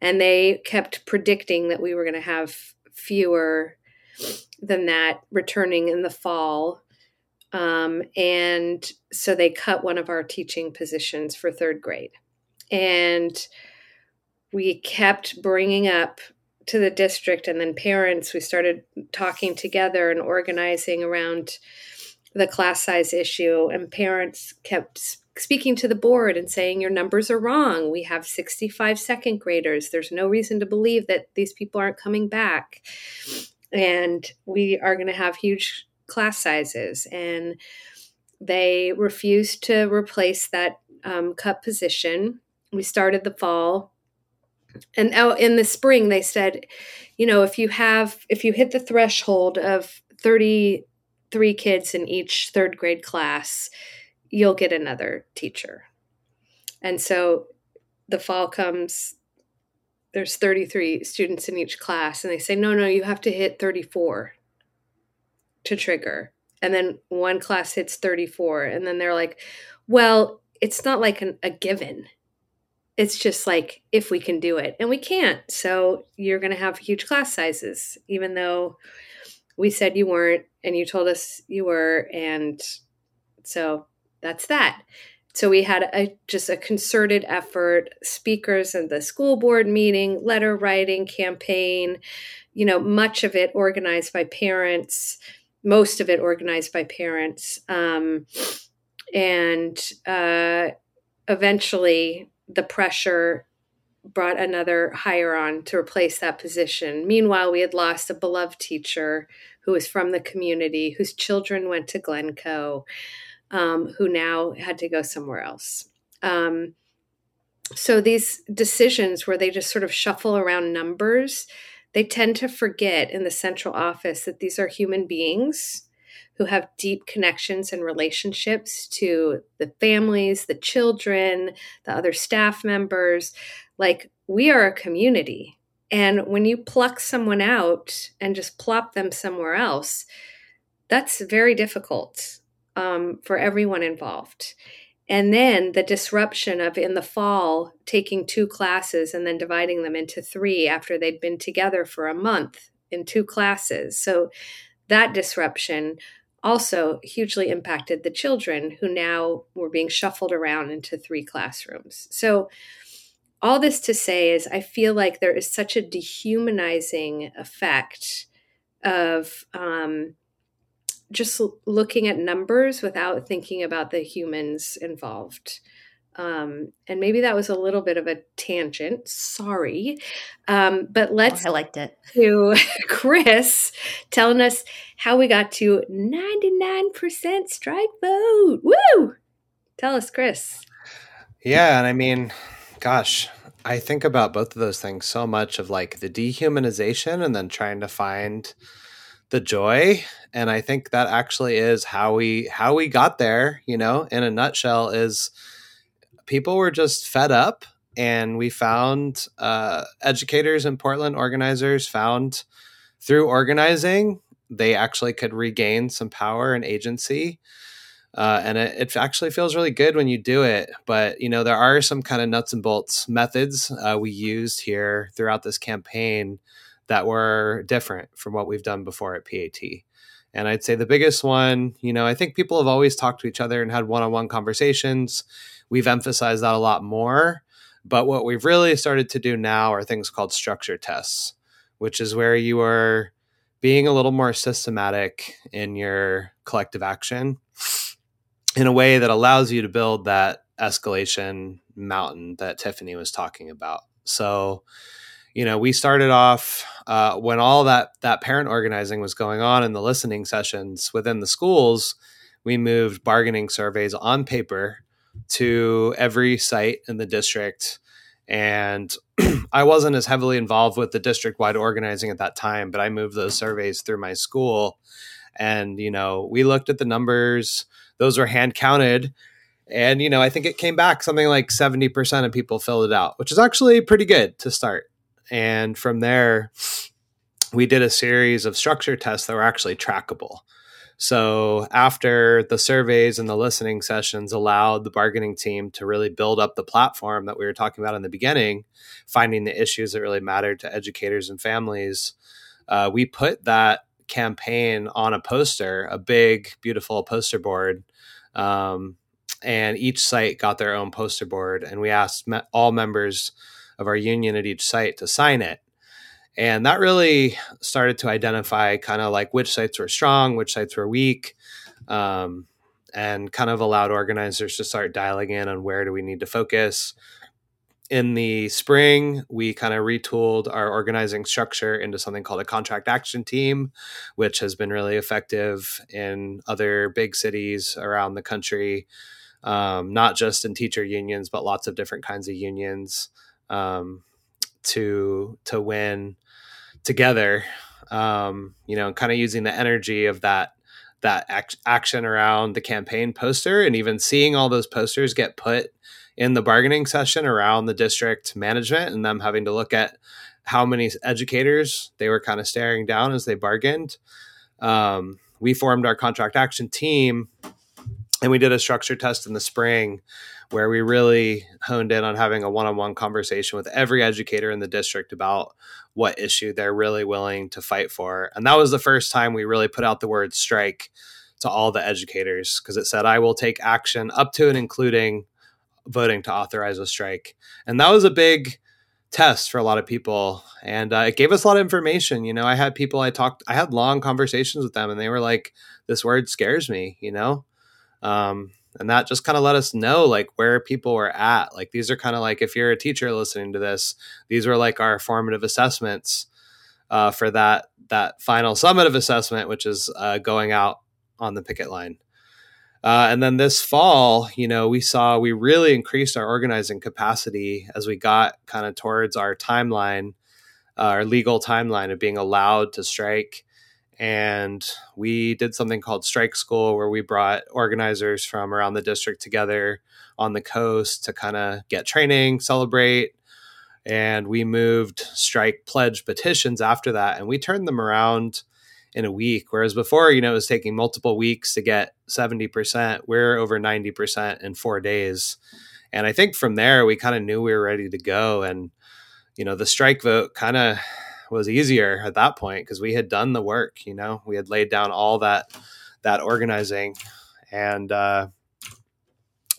J: and they kept predicting that we were going to have fewer than that returning in the fall. Um, and so they cut one of our teaching positions for third grade. And we kept bringing up to the district and then parents we started talking together and organizing around the class size issue and parents kept speaking to the board and saying your numbers are wrong. We have 65 second graders. There's no reason to believe that these people aren't coming back. And we are going to have huge class sizes. And they refused to replace that um, cut position. We started the fall. And out in the spring, they said, you know, if you have, if you hit the threshold of 33 kids in each third grade class, you'll get another teacher. And so the fall comes, there's 33 students in each class, and they say, no, no, you have to hit 34 to trigger. And then one class hits 34, and then they're like, well, it's not like an, a given. It's just like if we can do it, and we can't. So you're going to have huge class sizes, even though we said you weren't, and you told us you were. And so that's that. So we had a, just a concerted effort, speakers and the school board meeting, letter writing campaign, you know, much of it organized by parents, most of it organized by parents. Um, and uh, eventually the pressure brought another hire on to replace that position. Meanwhile, we had lost a beloved teacher who was from the community, whose children went to Glencoe um, who now had to go somewhere else. Um, so these decisions where they just sort of shuffle around numbers, they tend to forget in the central office that these are human beings who have deep connections and relationships to the families, the children, the other staff members. Like we are a community. And when you pluck someone out and just plop them somewhere else, that's very difficult um, for everyone involved. And then the disruption of in the fall taking two classes and then dividing them into three after they'd been together for a month in two classes. So that disruption also hugely impacted the children who now were being shuffled around into three classrooms. So all this to say is I feel like there is such a dehumanizing effect of um, just looking at numbers without thinking about the humans involved. Um, and maybe that was a little bit of a tangent. Sorry. Um, but oh, let's.
M: Oh, I liked it.
J: To Chris telling us how we got to 99% strike vote. Woo! Tell us, Chris.
N: Yeah. And I mean, gosh, I think about both of those things so much of like the dehumanization and then trying to find the joy and i think that actually is how we how we got there you know in a nutshell is people were just fed up and we found uh, educators in portland organizers found through organizing they actually could regain some power and agency uh, and it, it, actually feels really good when you do it but you know there are some kind of nuts and bolts methods uh, we used here throughout this campaign that were different from what we've done before at PAT. And I'd say the biggest one, you know, I think people have always talked to each other and had one on one conversations. We've emphasized that a lot more. But what we've really started to do now are things called structure tests, which is where you are being a little more systematic in your collective action in a way that allows you to build that escalation mountain that Tiffany was talking about. So, you know, we started off uh, when all that that parent organizing was going on in the listening sessions within the schools. We moved bargaining surveys on paper to every site in the district. And I wasn't as heavily involved with the district wide organizing at that time, but I moved those surveys through my school. And, you know, we looked at the numbers, those were hand counted. And, you know, I think it came back something like 70% of people filled it out, which is actually pretty good to start. And from there, we did a series of structure tests that were actually trackable. So after the surveys and the listening sessions allowed the bargaining team to really build up the platform that we were talking about in the beginning, finding the issues that really mattered to educators and families, uh, we put that campaign on a poster, a big, beautiful poster board. Um, and each site got their own poster board. And we asked me- all members of our union at each site to sign it. And that really started to identify kind of like which sites were strong, which sites were weak, um, and kind of allowed organizers to start dialing in on where do we need to focus. In the spring, we kind of retooled our organizing structure into something called a contract action team, which has been really effective in other big cities around the country, um, not just in teacher unions, but lots of different kinds of unions um, to to win together um, you know kind of using the energy of that that act- action around the campaign poster and even seeing all those posters get put in the bargaining session around the district management and them having to look at how many educators they were kind of staring down as they bargained. Um, we formed our contract action team and we did a structure test in the spring where we really honed in on having a one-on-one conversation with every educator in the district about what issue they're really willing to fight for. And that was the first time we really put out the word strike to all the educators because it said I will take action up to and including voting to authorize a strike. And that was a big test for a lot of people and uh, it gave us a lot of information you know i had people i talked i had long conversations with them and they were like this word scares me you know um, and that just kind of let us know like where people were at. Like these are kind of like if you're a teacher listening to this these were like our formative assessments uh, for that that final summative assessment which is uh, going out on the picket line. Uh, and then this fall you know we saw we really increased our organizing capacity as we got kind of towards our timeline uh, our legal timeline of being allowed to strike and we did something called Strike School, where we brought organizers from around the district together on the coast to kind of get training, celebrate. And we moved strike pledge petitions after that, and we turned them around in a week. Whereas before, you know, it was taking multiple weeks to get 70%. We're over 90% in four days. And I think from there, we kind of knew we were ready to go. And, you know, the strike vote kind of was easier at that point because we had done the work. You know, we had laid down all that that organizing, and uh,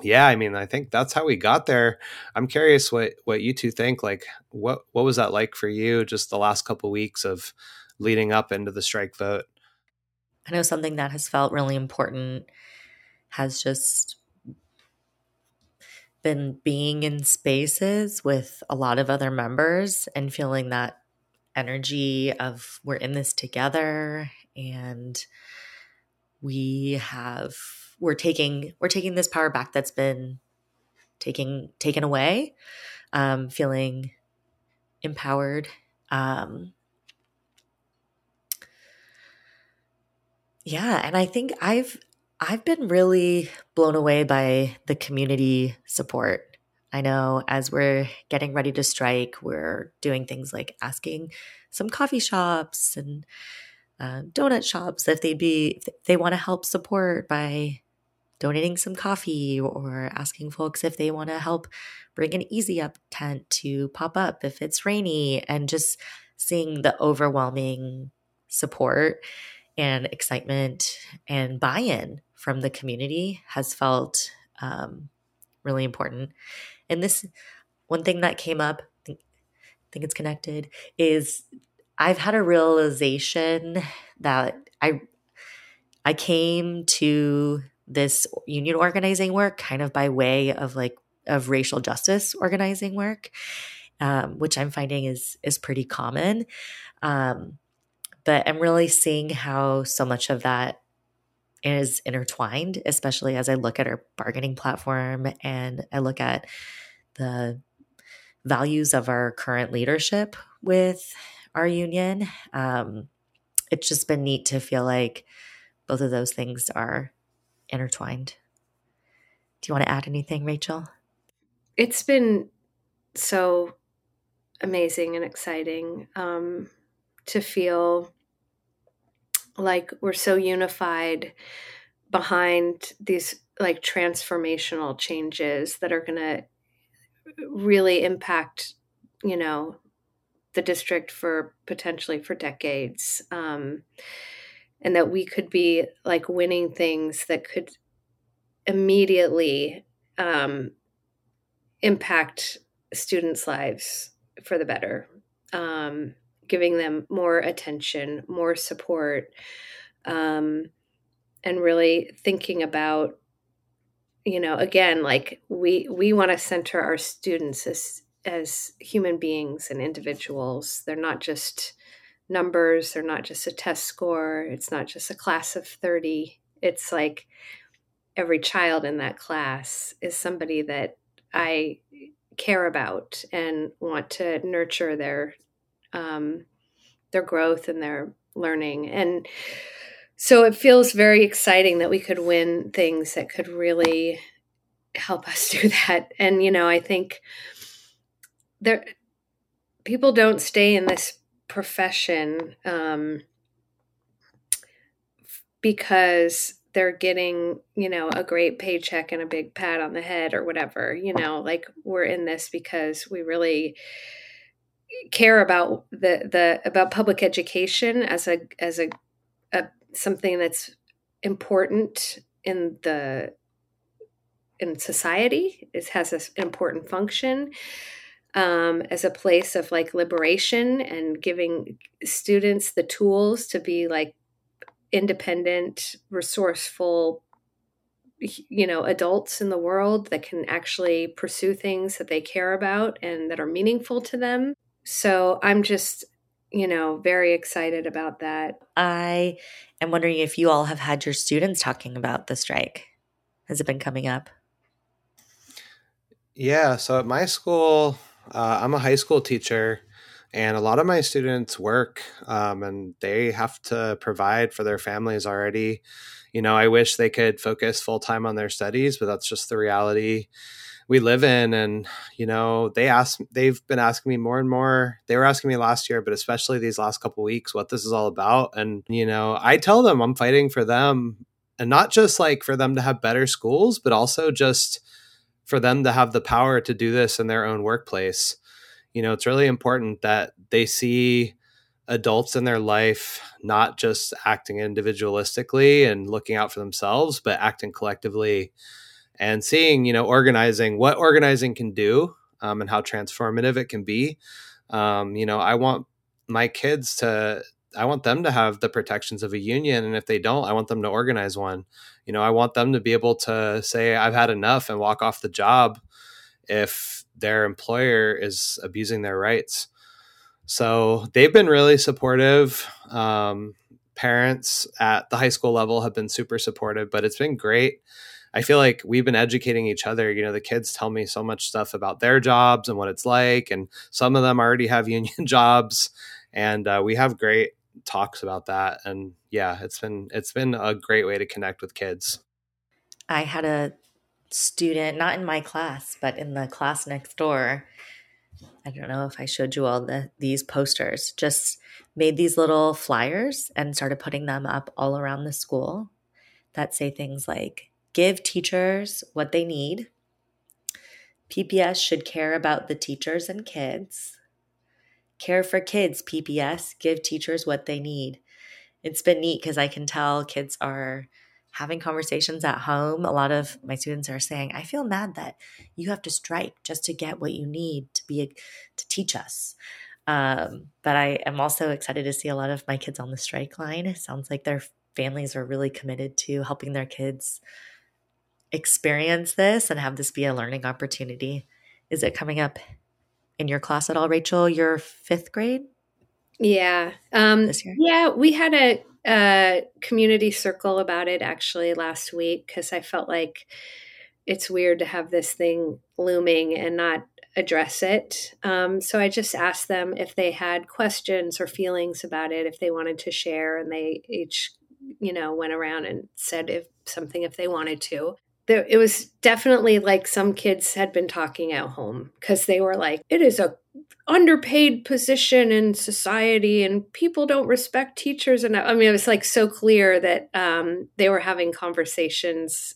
N: yeah, I mean, I think that's how we got there. I'm curious what what you two think. Like, what what was that like for you? Just the last couple weeks of leading up into the strike vote.
M: I know something that has felt really important has just been being in spaces with a lot of other members and feeling that energy of we're in this together and we have we're taking we're taking this power back that's been taking taken away um, feeling empowered um, yeah and i think i've i've been really blown away by the community support I know as we're getting ready to strike, we're doing things like asking some coffee shops and uh, donut shops if they'd be if they want to help support by donating some coffee or asking folks if they want to help bring an easy up tent to pop up if it's rainy and just seeing the overwhelming support and excitement and buy-in from the community has felt um, really important and this one thing that came up, I think, it's connected, is I've had a realization that I I came to this union organizing work kind of by way of like of racial justice organizing work, um, which I'm finding is is pretty common. Um, but I'm really seeing how so much of that is intertwined, especially as I look at our bargaining platform and I look at the values of our current leadership with our union. Um, it's just been neat to feel like both of those things are intertwined. Do you want to add anything, Rachel?
J: It's been so amazing and exciting um, to feel like we're so unified behind these like transformational changes that are going to really impact you know the district for potentially for decades um, and that we could be like winning things that could immediately um, impact students lives for the better. Um, giving them more attention more support um, and really thinking about you know again like we we want to center our students as as human beings and individuals. They're not just numbers they're not just a test score it's not just a class of 30 it's like every child in that class is somebody that i care about and want to nurture their um, their growth and their learning and so it feels very exciting that we could win things that could really help us do that. And, you know, I think there, people don't stay in this profession um, because they're getting, you know, a great paycheck and a big pat on the head or whatever. You know, like we're in this because we really care about the the about public education as a as a, a something that's important in the in society. It has an important function um, as a place of like liberation and giving students the tools to be like independent, resourceful, you know, adults in the world that can actually pursue things that they care about and that are meaningful to them. So I'm just you know, very excited about that.
M: I am wondering if you all have had your students talking about the strike. Has it been coming up?
N: Yeah. So at my school, uh, I'm a high school teacher, and a lot of my students work um, and they have to provide for their families already. You know, I wish they could focus full time on their studies, but that's just the reality we live in and you know they ask they've been asking me more and more. They were asking me last year but especially these last couple weeks what this is all about. And you know i tell them i'm fighting for them and not just like for them to have better schools but also just for them to have the power to do this in their own workplace. You know it's really important that they see adults in their life not just acting individualistically and looking out for themselves but acting collectively and seeing you know organizing what organizing can do um, and how transformative it can be. Um, you know i want my kids to i want them to have the protections of a union and if they don't i want them to organize one. You know i want them to be able to say i've had enough and walk off the job if their employer is abusing their rights. So they've been really supportive. Um, parents at the high school level have been super supportive but it's been great I feel like we've been educating each other. You know, the kids tell me so much stuff about their jobs and what it's like, and some of them already have union jobs, and uh, we have great talks about that. And yeah, it's been it's been a great way to connect with kids.
M: I had a student, not in my class, but in the class next door. I don't know if I showed you all the these posters. Just made these little flyers and started putting them up all around the school that say things like give teachers what they need. PPS should care about the teachers and kids. Care for kids, PPS, give teachers what they need. It's been neat because I can tell kids are having conversations at home. A lot of my students are saying, I feel mad that you have to strike just to get what you need to be to teach us. Um, but I am also excited to see a lot of my kids on the strike line. It sounds like their families are really committed to helping their kids experience this and have this be a learning opportunity. Is it coming up in your class at all, Rachel? Your fifth grade?
J: Yeah. Um,
M: this year?
J: Yeah, we had a a community circle about it actually last week because I felt like it's weird to have this thing looming and not address it. Um, so I just asked them if they had questions or feelings about it, if they wanted to share, and they each, you know, went around and said if something if they wanted to. There, it was definitely like some kids had been talking at home because they were like, "It is a underpaid position in society and people don't respect teachers. And i mean it was like so clear that um, they were having conversations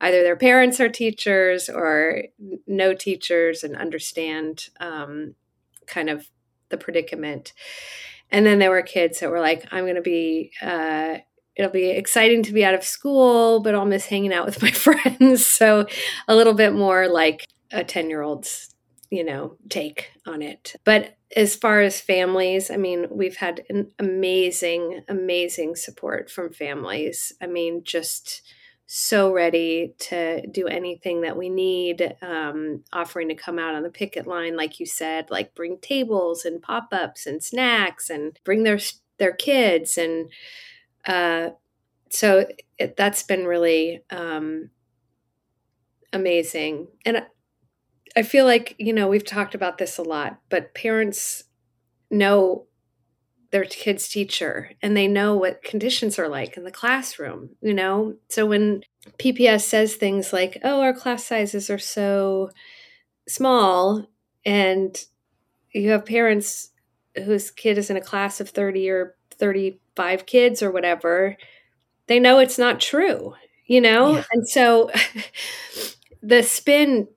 J: either their parents are teachers or no teachers and understand um, kind of the predicament. And then there were kids that were like i'm going to be uh, it'll be exciting to be out of school but i'll miss hanging out with my friends so a little bit more like a 10 year old's you know, take on it. But as far as families, I mean, we've had an amazing, amazing support from families. I mean, just so ready to do anything that we need, um, offering to come out on the picket line, like you said, like bring tables and pop ups and snacks and bring their their kids and uh, so it, that's been really um, amazing. And I feel like, you know, we've talked about this a lot, but parents know their kid's teacher and they know what conditions are like in the classroom, you know? So when PPS says things like, oh, our class sizes are so small, and you have parents whose kid is in a class of 30 or 35 kids or whatever, they know it's not true, you know? Yeah. And so the spin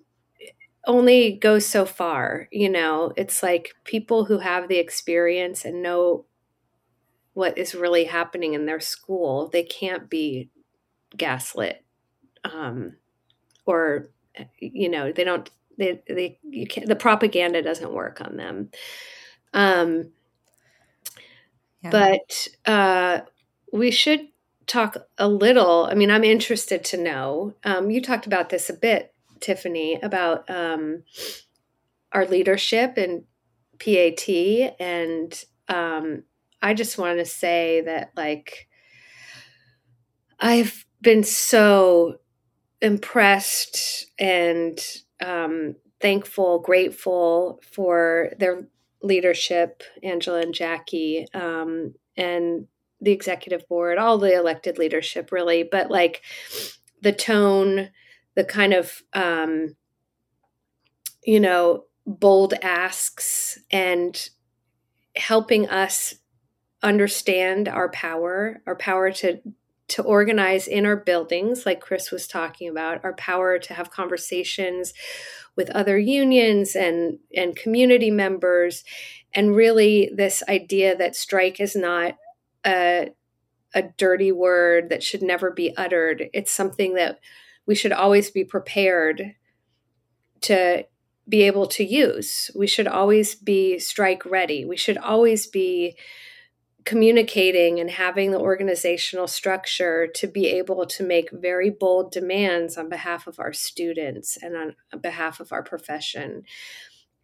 J: only goes so far you know it's like people who have the experience and know what is really happening in their school they can't be gaslit um, or you know they don't they, they you can't the propaganda doesn't work on them um, yeah. but uh, we should talk a little i mean i'm interested to know um, you talked about this a bit Tiffany, about um, our leadership and PAT. And um, I just want to say that, like, I've been so impressed and um, thankful, grateful for their leadership, Angela and Jackie, um, and the executive board, all the elected leadership, really. But like the tone, the kind of um, you know bold asks and helping us understand our power our power to to organize in our buildings like chris was talking about our power to have conversations with other unions and and community members and really this idea that strike is not a a dirty word that should never be uttered it's something that we should always be prepared to be able to use. We should always be strike ready. We should always be communicating and having the organizational structure to be able to make very bold demands on behalf of our students and on behalf of our profession.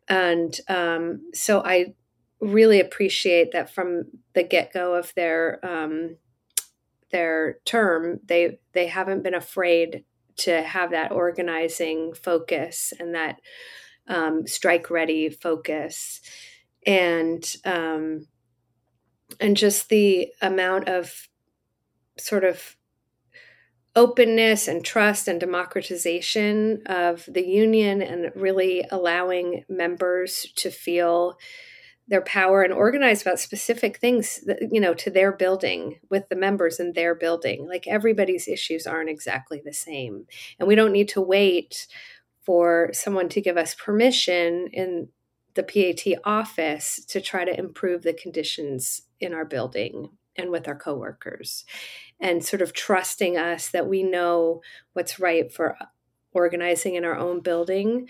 J: And um, so I really appreciate that from the get go of their um, their term, they they haven't been afraid to have that organizing focus and that um, strike ready focus and um, and just the amount of sort of openness and trust and democratization of the union and really allowing members to feel their power and organize about specific things that, you know to their building with the members in their building. Like everybody's issues aren't exactly the same. And we don't need to wait for someone to give us permission in the PAT office to try to improve the conditions in our building and with our coworkers. And sort of trusting us that we know what's right for organizing in our own building.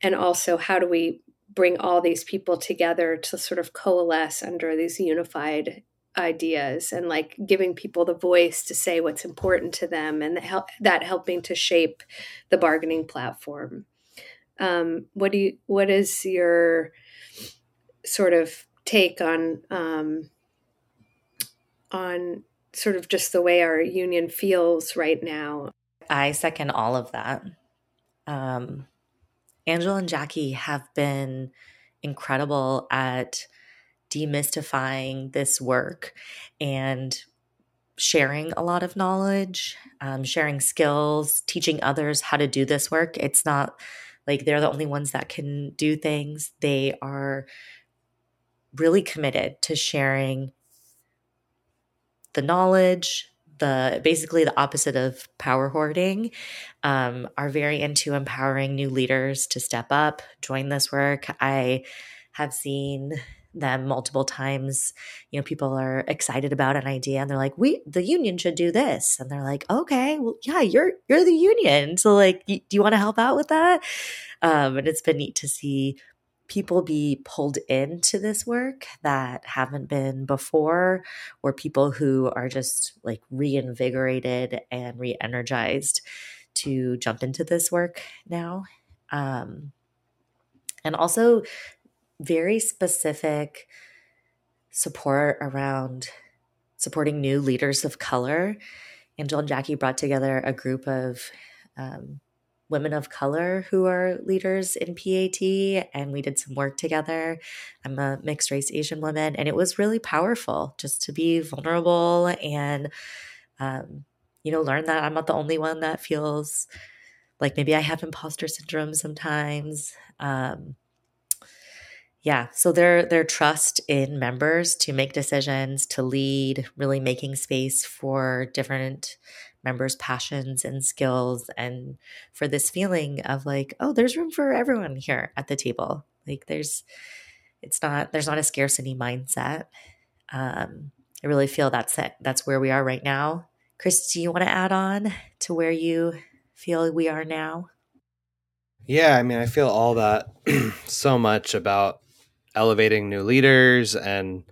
J: And also how do we bring all these people together to sort of coalesce under these unified ideas and like giving people the voice to say what's important to them and that helping to shape the bargaining platform um, what do you what is your sort of take on um, on sort of just the way our union feels right now.
M: I second all of that. Um, Angela and Jackie have been incredible at demystifying this work and sharing a lot of knowledge, um, sharing skills, teaching others how to do this work. It's not like they're the only ones that can do things. They are really committed to sharing the knowledge, the basically the opposite of power hoarding, um, are very into empowering new leaders to step up, join this work. I have seen them multiple times. You know, people are excited about an idea and they're like, "We, the union should do this," and they're like, "Okay, well, yeah, you're you're the union, so like, do you want to help out with that?" Um, and it's been neat to see people be pulled into this work that haven't been before, or people who are just like reinvigorated and re-energized to jump into this work now. Um, and also very specific support around supporting new leaders of color. Angel and Jackie brought together a group of um, women of color who are leaders in PAT, and we did some work together. I'm a mixed race Asian woman, and it was really powerful just to be vulnerable and, um, you know, learn that I'm not the only one that feels like maybe I have imposter syndrome sometimes. Um, yeah so their their trust in members to make decisions to lead really making space for different members passions and skills and for this feeling of like oh there's room for everyone here at the table. Like there's it's not there's not a scarcity mindset. Um i really feel that's it that's where we are right now. Chris do you want to add on to where you feel we are now?
N: Yeah i mean i feel all that so much about elevating new leaders and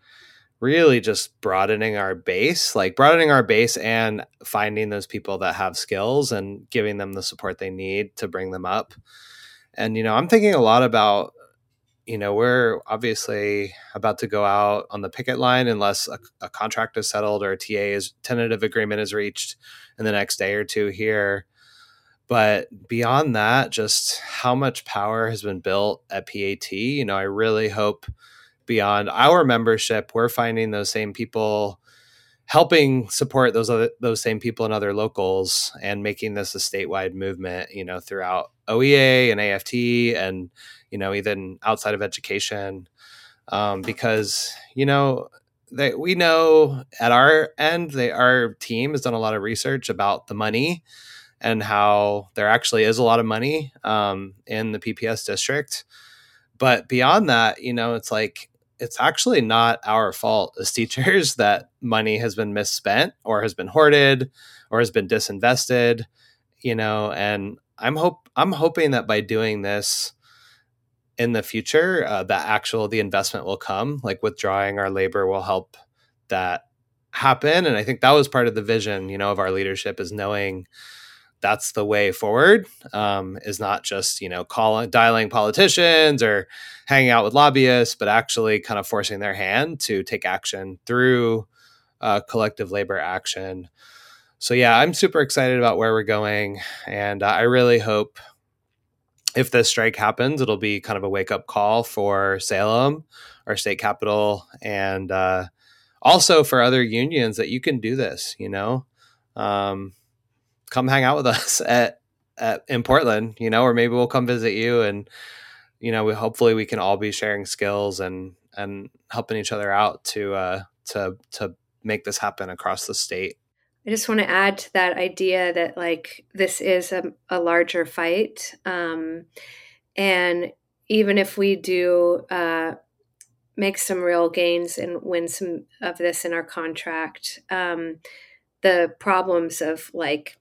N: really just broadening our base, like broadening our base and finding those people that have skills and giving them the support they need to bring them up. And, you know, I'm thinking a lot about, you know, we're obviously about to go out on the picket line unless a, a contract is settled or a TA is tentative agreement is reached in the next day or two here. But beyond that, just how much power has been built at PAT, you know, I really hope beyond our membership, we're finding those same people helping support those other those same people in other locals and making this a statewide movement, you know, throughout OEA and AFT and, you know, even outside of education. Um, because, you know, they, we know at our end, they, our team has done a lot of research about the money and how there actually is a lot of money um, in the PPS district. But beyond that, you know, it's like it's actually not our fault as teachers that money has been misspent or has been hoarded or has been disinvested, you know, and I'm hope I'm hoping that by doing this in the future, uh, that actual the investment will come. Like withdrawing our labor will help that happen, and I think that was part of the vision, you know, of our leadership is knowing that's the way forward um, is not just you know calling dialing politicians or hanging out with lobbyists but actually kind of forcing their hand to take action through uh, collective labor action. So yeah i'm super excited about where we're going and uh, i really hope if this strike happens it'll be kind of a wake-up call for salem our state capital and uh, also for other unions that you can do this you know? Um, come hang out with us at, at in Portland, you know, or maybe we'll come visit you and you know, we hopefully we can all be sharing skills and and helping each other out to uh to to make this happen across the state.
J: I just want to add to that idea that like this is a, a larger fight. Um, and even if we do uh, make some real gains and win some of this in our contract, um, the problems of like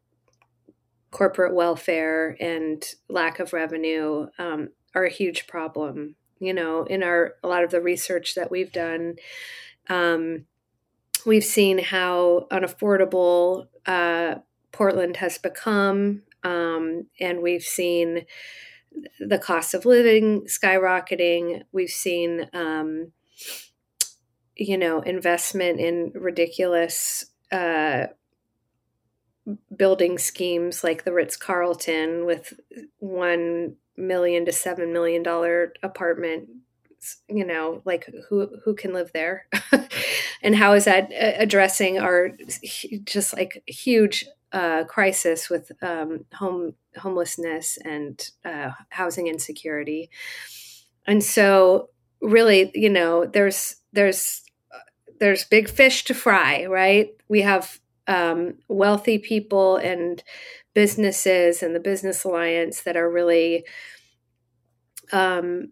J: corporate welfare and lack of revenue um, are a huge problem. You know, in our a lot of the research that we've done, um, we've seen how unaffordable uh, Portland has become, um, and we've seen the cost of living skyrocketing. We've seen, um, you know, investment in ridiculous uh, building schemes like the Ritz Carlton with one million to seven million dollar apartment you know like who who can live there? And how is that uh, addressing our just like huge uh, crisis with um, home homelessness and uh, housing insecurity? And so really you know there's there's there's big fish to fry right? We have um, wealthy people and businesses and the business alliance that are really um,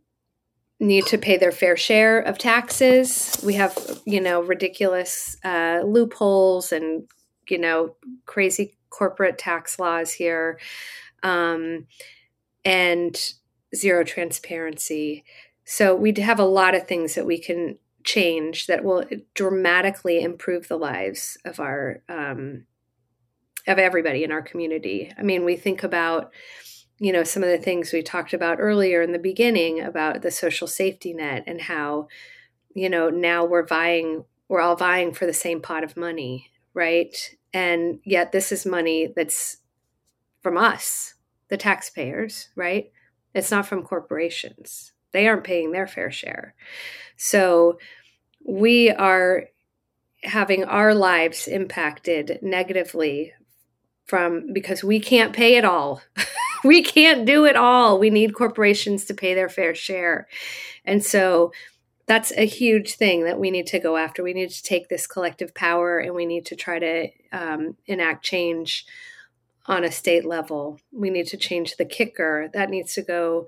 J: need to pay their fair share of taxes. We have, you know, ridiculous uh, loopholes and, you know, crazy corporate tax laws here, um, and zero transparency. So we have a lot of things that we can change that will dramatically improve the lives of our um, of everybody in our community. I mean, we think about you know some of the things we talked about earlier in the beginning about the social safety net and how you know now we're vying we're all vying for the same pot of money right? And yet this is money that's from us the taxpayers right? It's not from corporations they aren't paying their fair share so we are having our lives impacted negatively from because we can't pay it all we can't do it all. We need corporations to pay their fair share. And so that's a huge thing that we need to go after. We need to take this collective power and we need to try to um, enact change on a state level. We need to change the kicker. That needs to go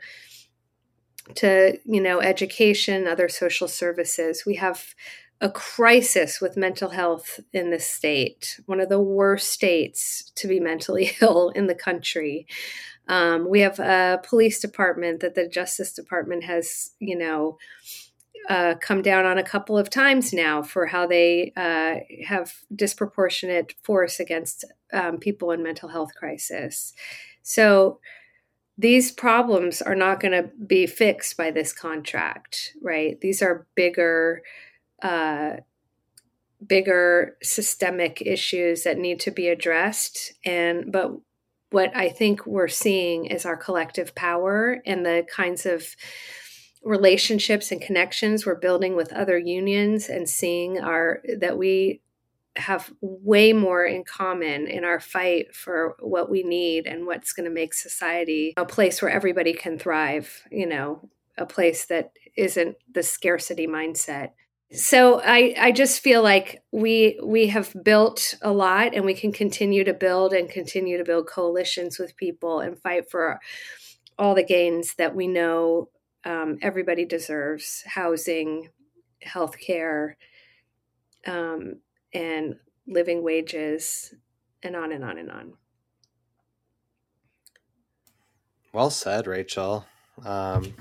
J: to, you know, education, other social services. We have a crisis with mental health in this state, one of the worst states to be mentally ill in the country. Um, we have a police department that the Justice Department has, you know, uh, come down on a couple of times now for how they uh, have disproportionate force against um, people in mental health crisis. So these problems are not going to be fixed by this contract, right? These are bigger, uh, bigger systemic issues that need to be addressed. And but what I think we're seeing is our collective power and the kinds of relationships and connections we're building with other unions and seeing our that we have way more in common in our fight for what we need and what's going to make society a place where everybody can thrive, you know, a place that isn't the scarcity mindset. So I, I just feel like we we have built a lot and we can continue to build and continue to build coalitions with people and fight for all the gains that we know um, everybody deserves housing healthcare um, and living wages and on and on and on
N: well said rachel um,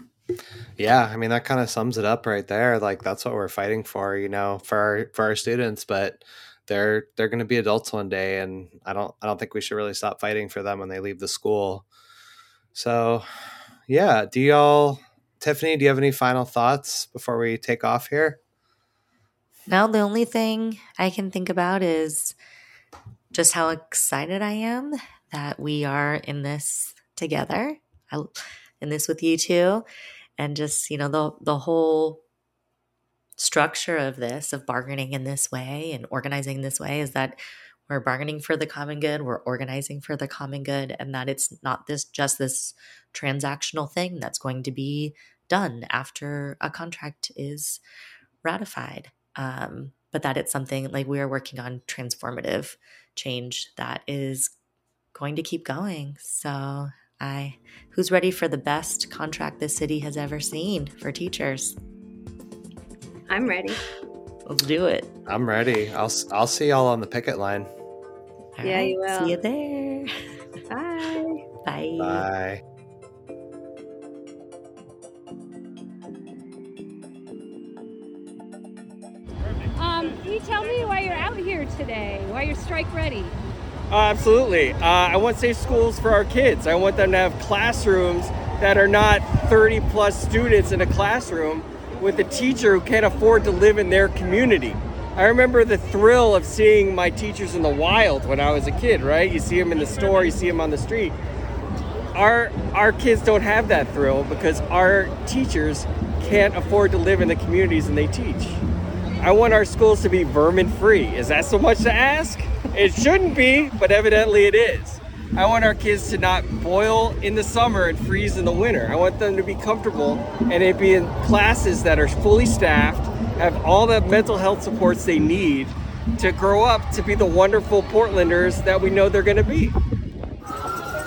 N: yeah, I mean that kind of sums it up right there. Like that's what we're fighting for, you know, for our for our students, but they're they're going to be adults one day and I don't I don't think we should really stop fighting for them when they leave the school. So, yeah, do y'all Tiffany, do you have any final thoughts before we take off here?
M: No, the only thing I can think about is just how excited I am that we are in this together. I, in this with you too and just you know the the whole structure of this of bargaining in this way and organizing this way is that we're bargaining for the common good we're organizing for the common good and that it's not this just this transactional thing that's going to be done after a contract is ratified um, but that it's something like we are working on transformative change that is going to keep going so I who's ready for the best contract this city has ever seen for teachers?
J: I'm ready.
M: Let's do it.
N: I'm ready. I'll I'll see y'all on the picket line.
J: All yeah, right, you will.
M: See you there.
J: Bye.
M: Bye.
N: Bye.
O: Here today? Why you're strike ready?
G: Uh, absolutely. Uh, I want safe schools for our kids. I want them to have classrooms that are not 30 plus students in a classroom with a teacher who can't afford to live in their community. I remember the thrill of seeing my teachers in the wild when I was a kid, right? You see them in the store, you see them on the street. Our our kids don't have that thrill because our teachers can't afford to live in the communities and they teach. I want our schools to be vermin free. Is that so much to ask? It shouldn't be, but evidently it is. I want our kids to not boil in the summer and freeze in the winter. I want them to be comfortable and it be in classes that are fully staffed, have all the mental health supports they need to grow up to be the wonderful Portlanders that we know they're going to be.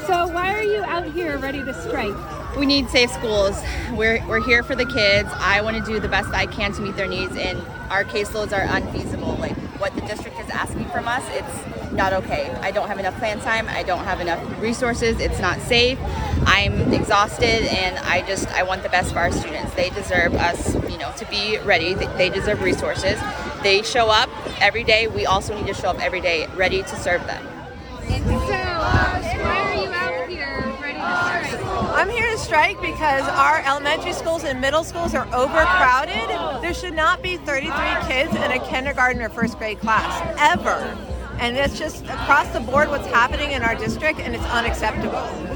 P: So, why are you out here ready to strike?
Q: We need safe schools. We're, we're here for the kids. I want to do the best I can to meet their needs, and our caseloads are unfeasible. Like what the district is asking from us, it's not okay. I don't have enough plan time. I don't have enough resources. It's not safe. I'm exhausted, and I just I want the best for our students. They deserve us, you know, to be ready. They deserve resources. They show up every day. We also need to show up every day, ready to serve them.
P: So, uh, why are you out here ready to strike?
R: I'm here to strike because our elementary schools and middle schools are overcrowded. There should not be 33 kids in a kindergarten or first grade class, ever. And it's just across the board what's happening in our district, and it's unacceptable.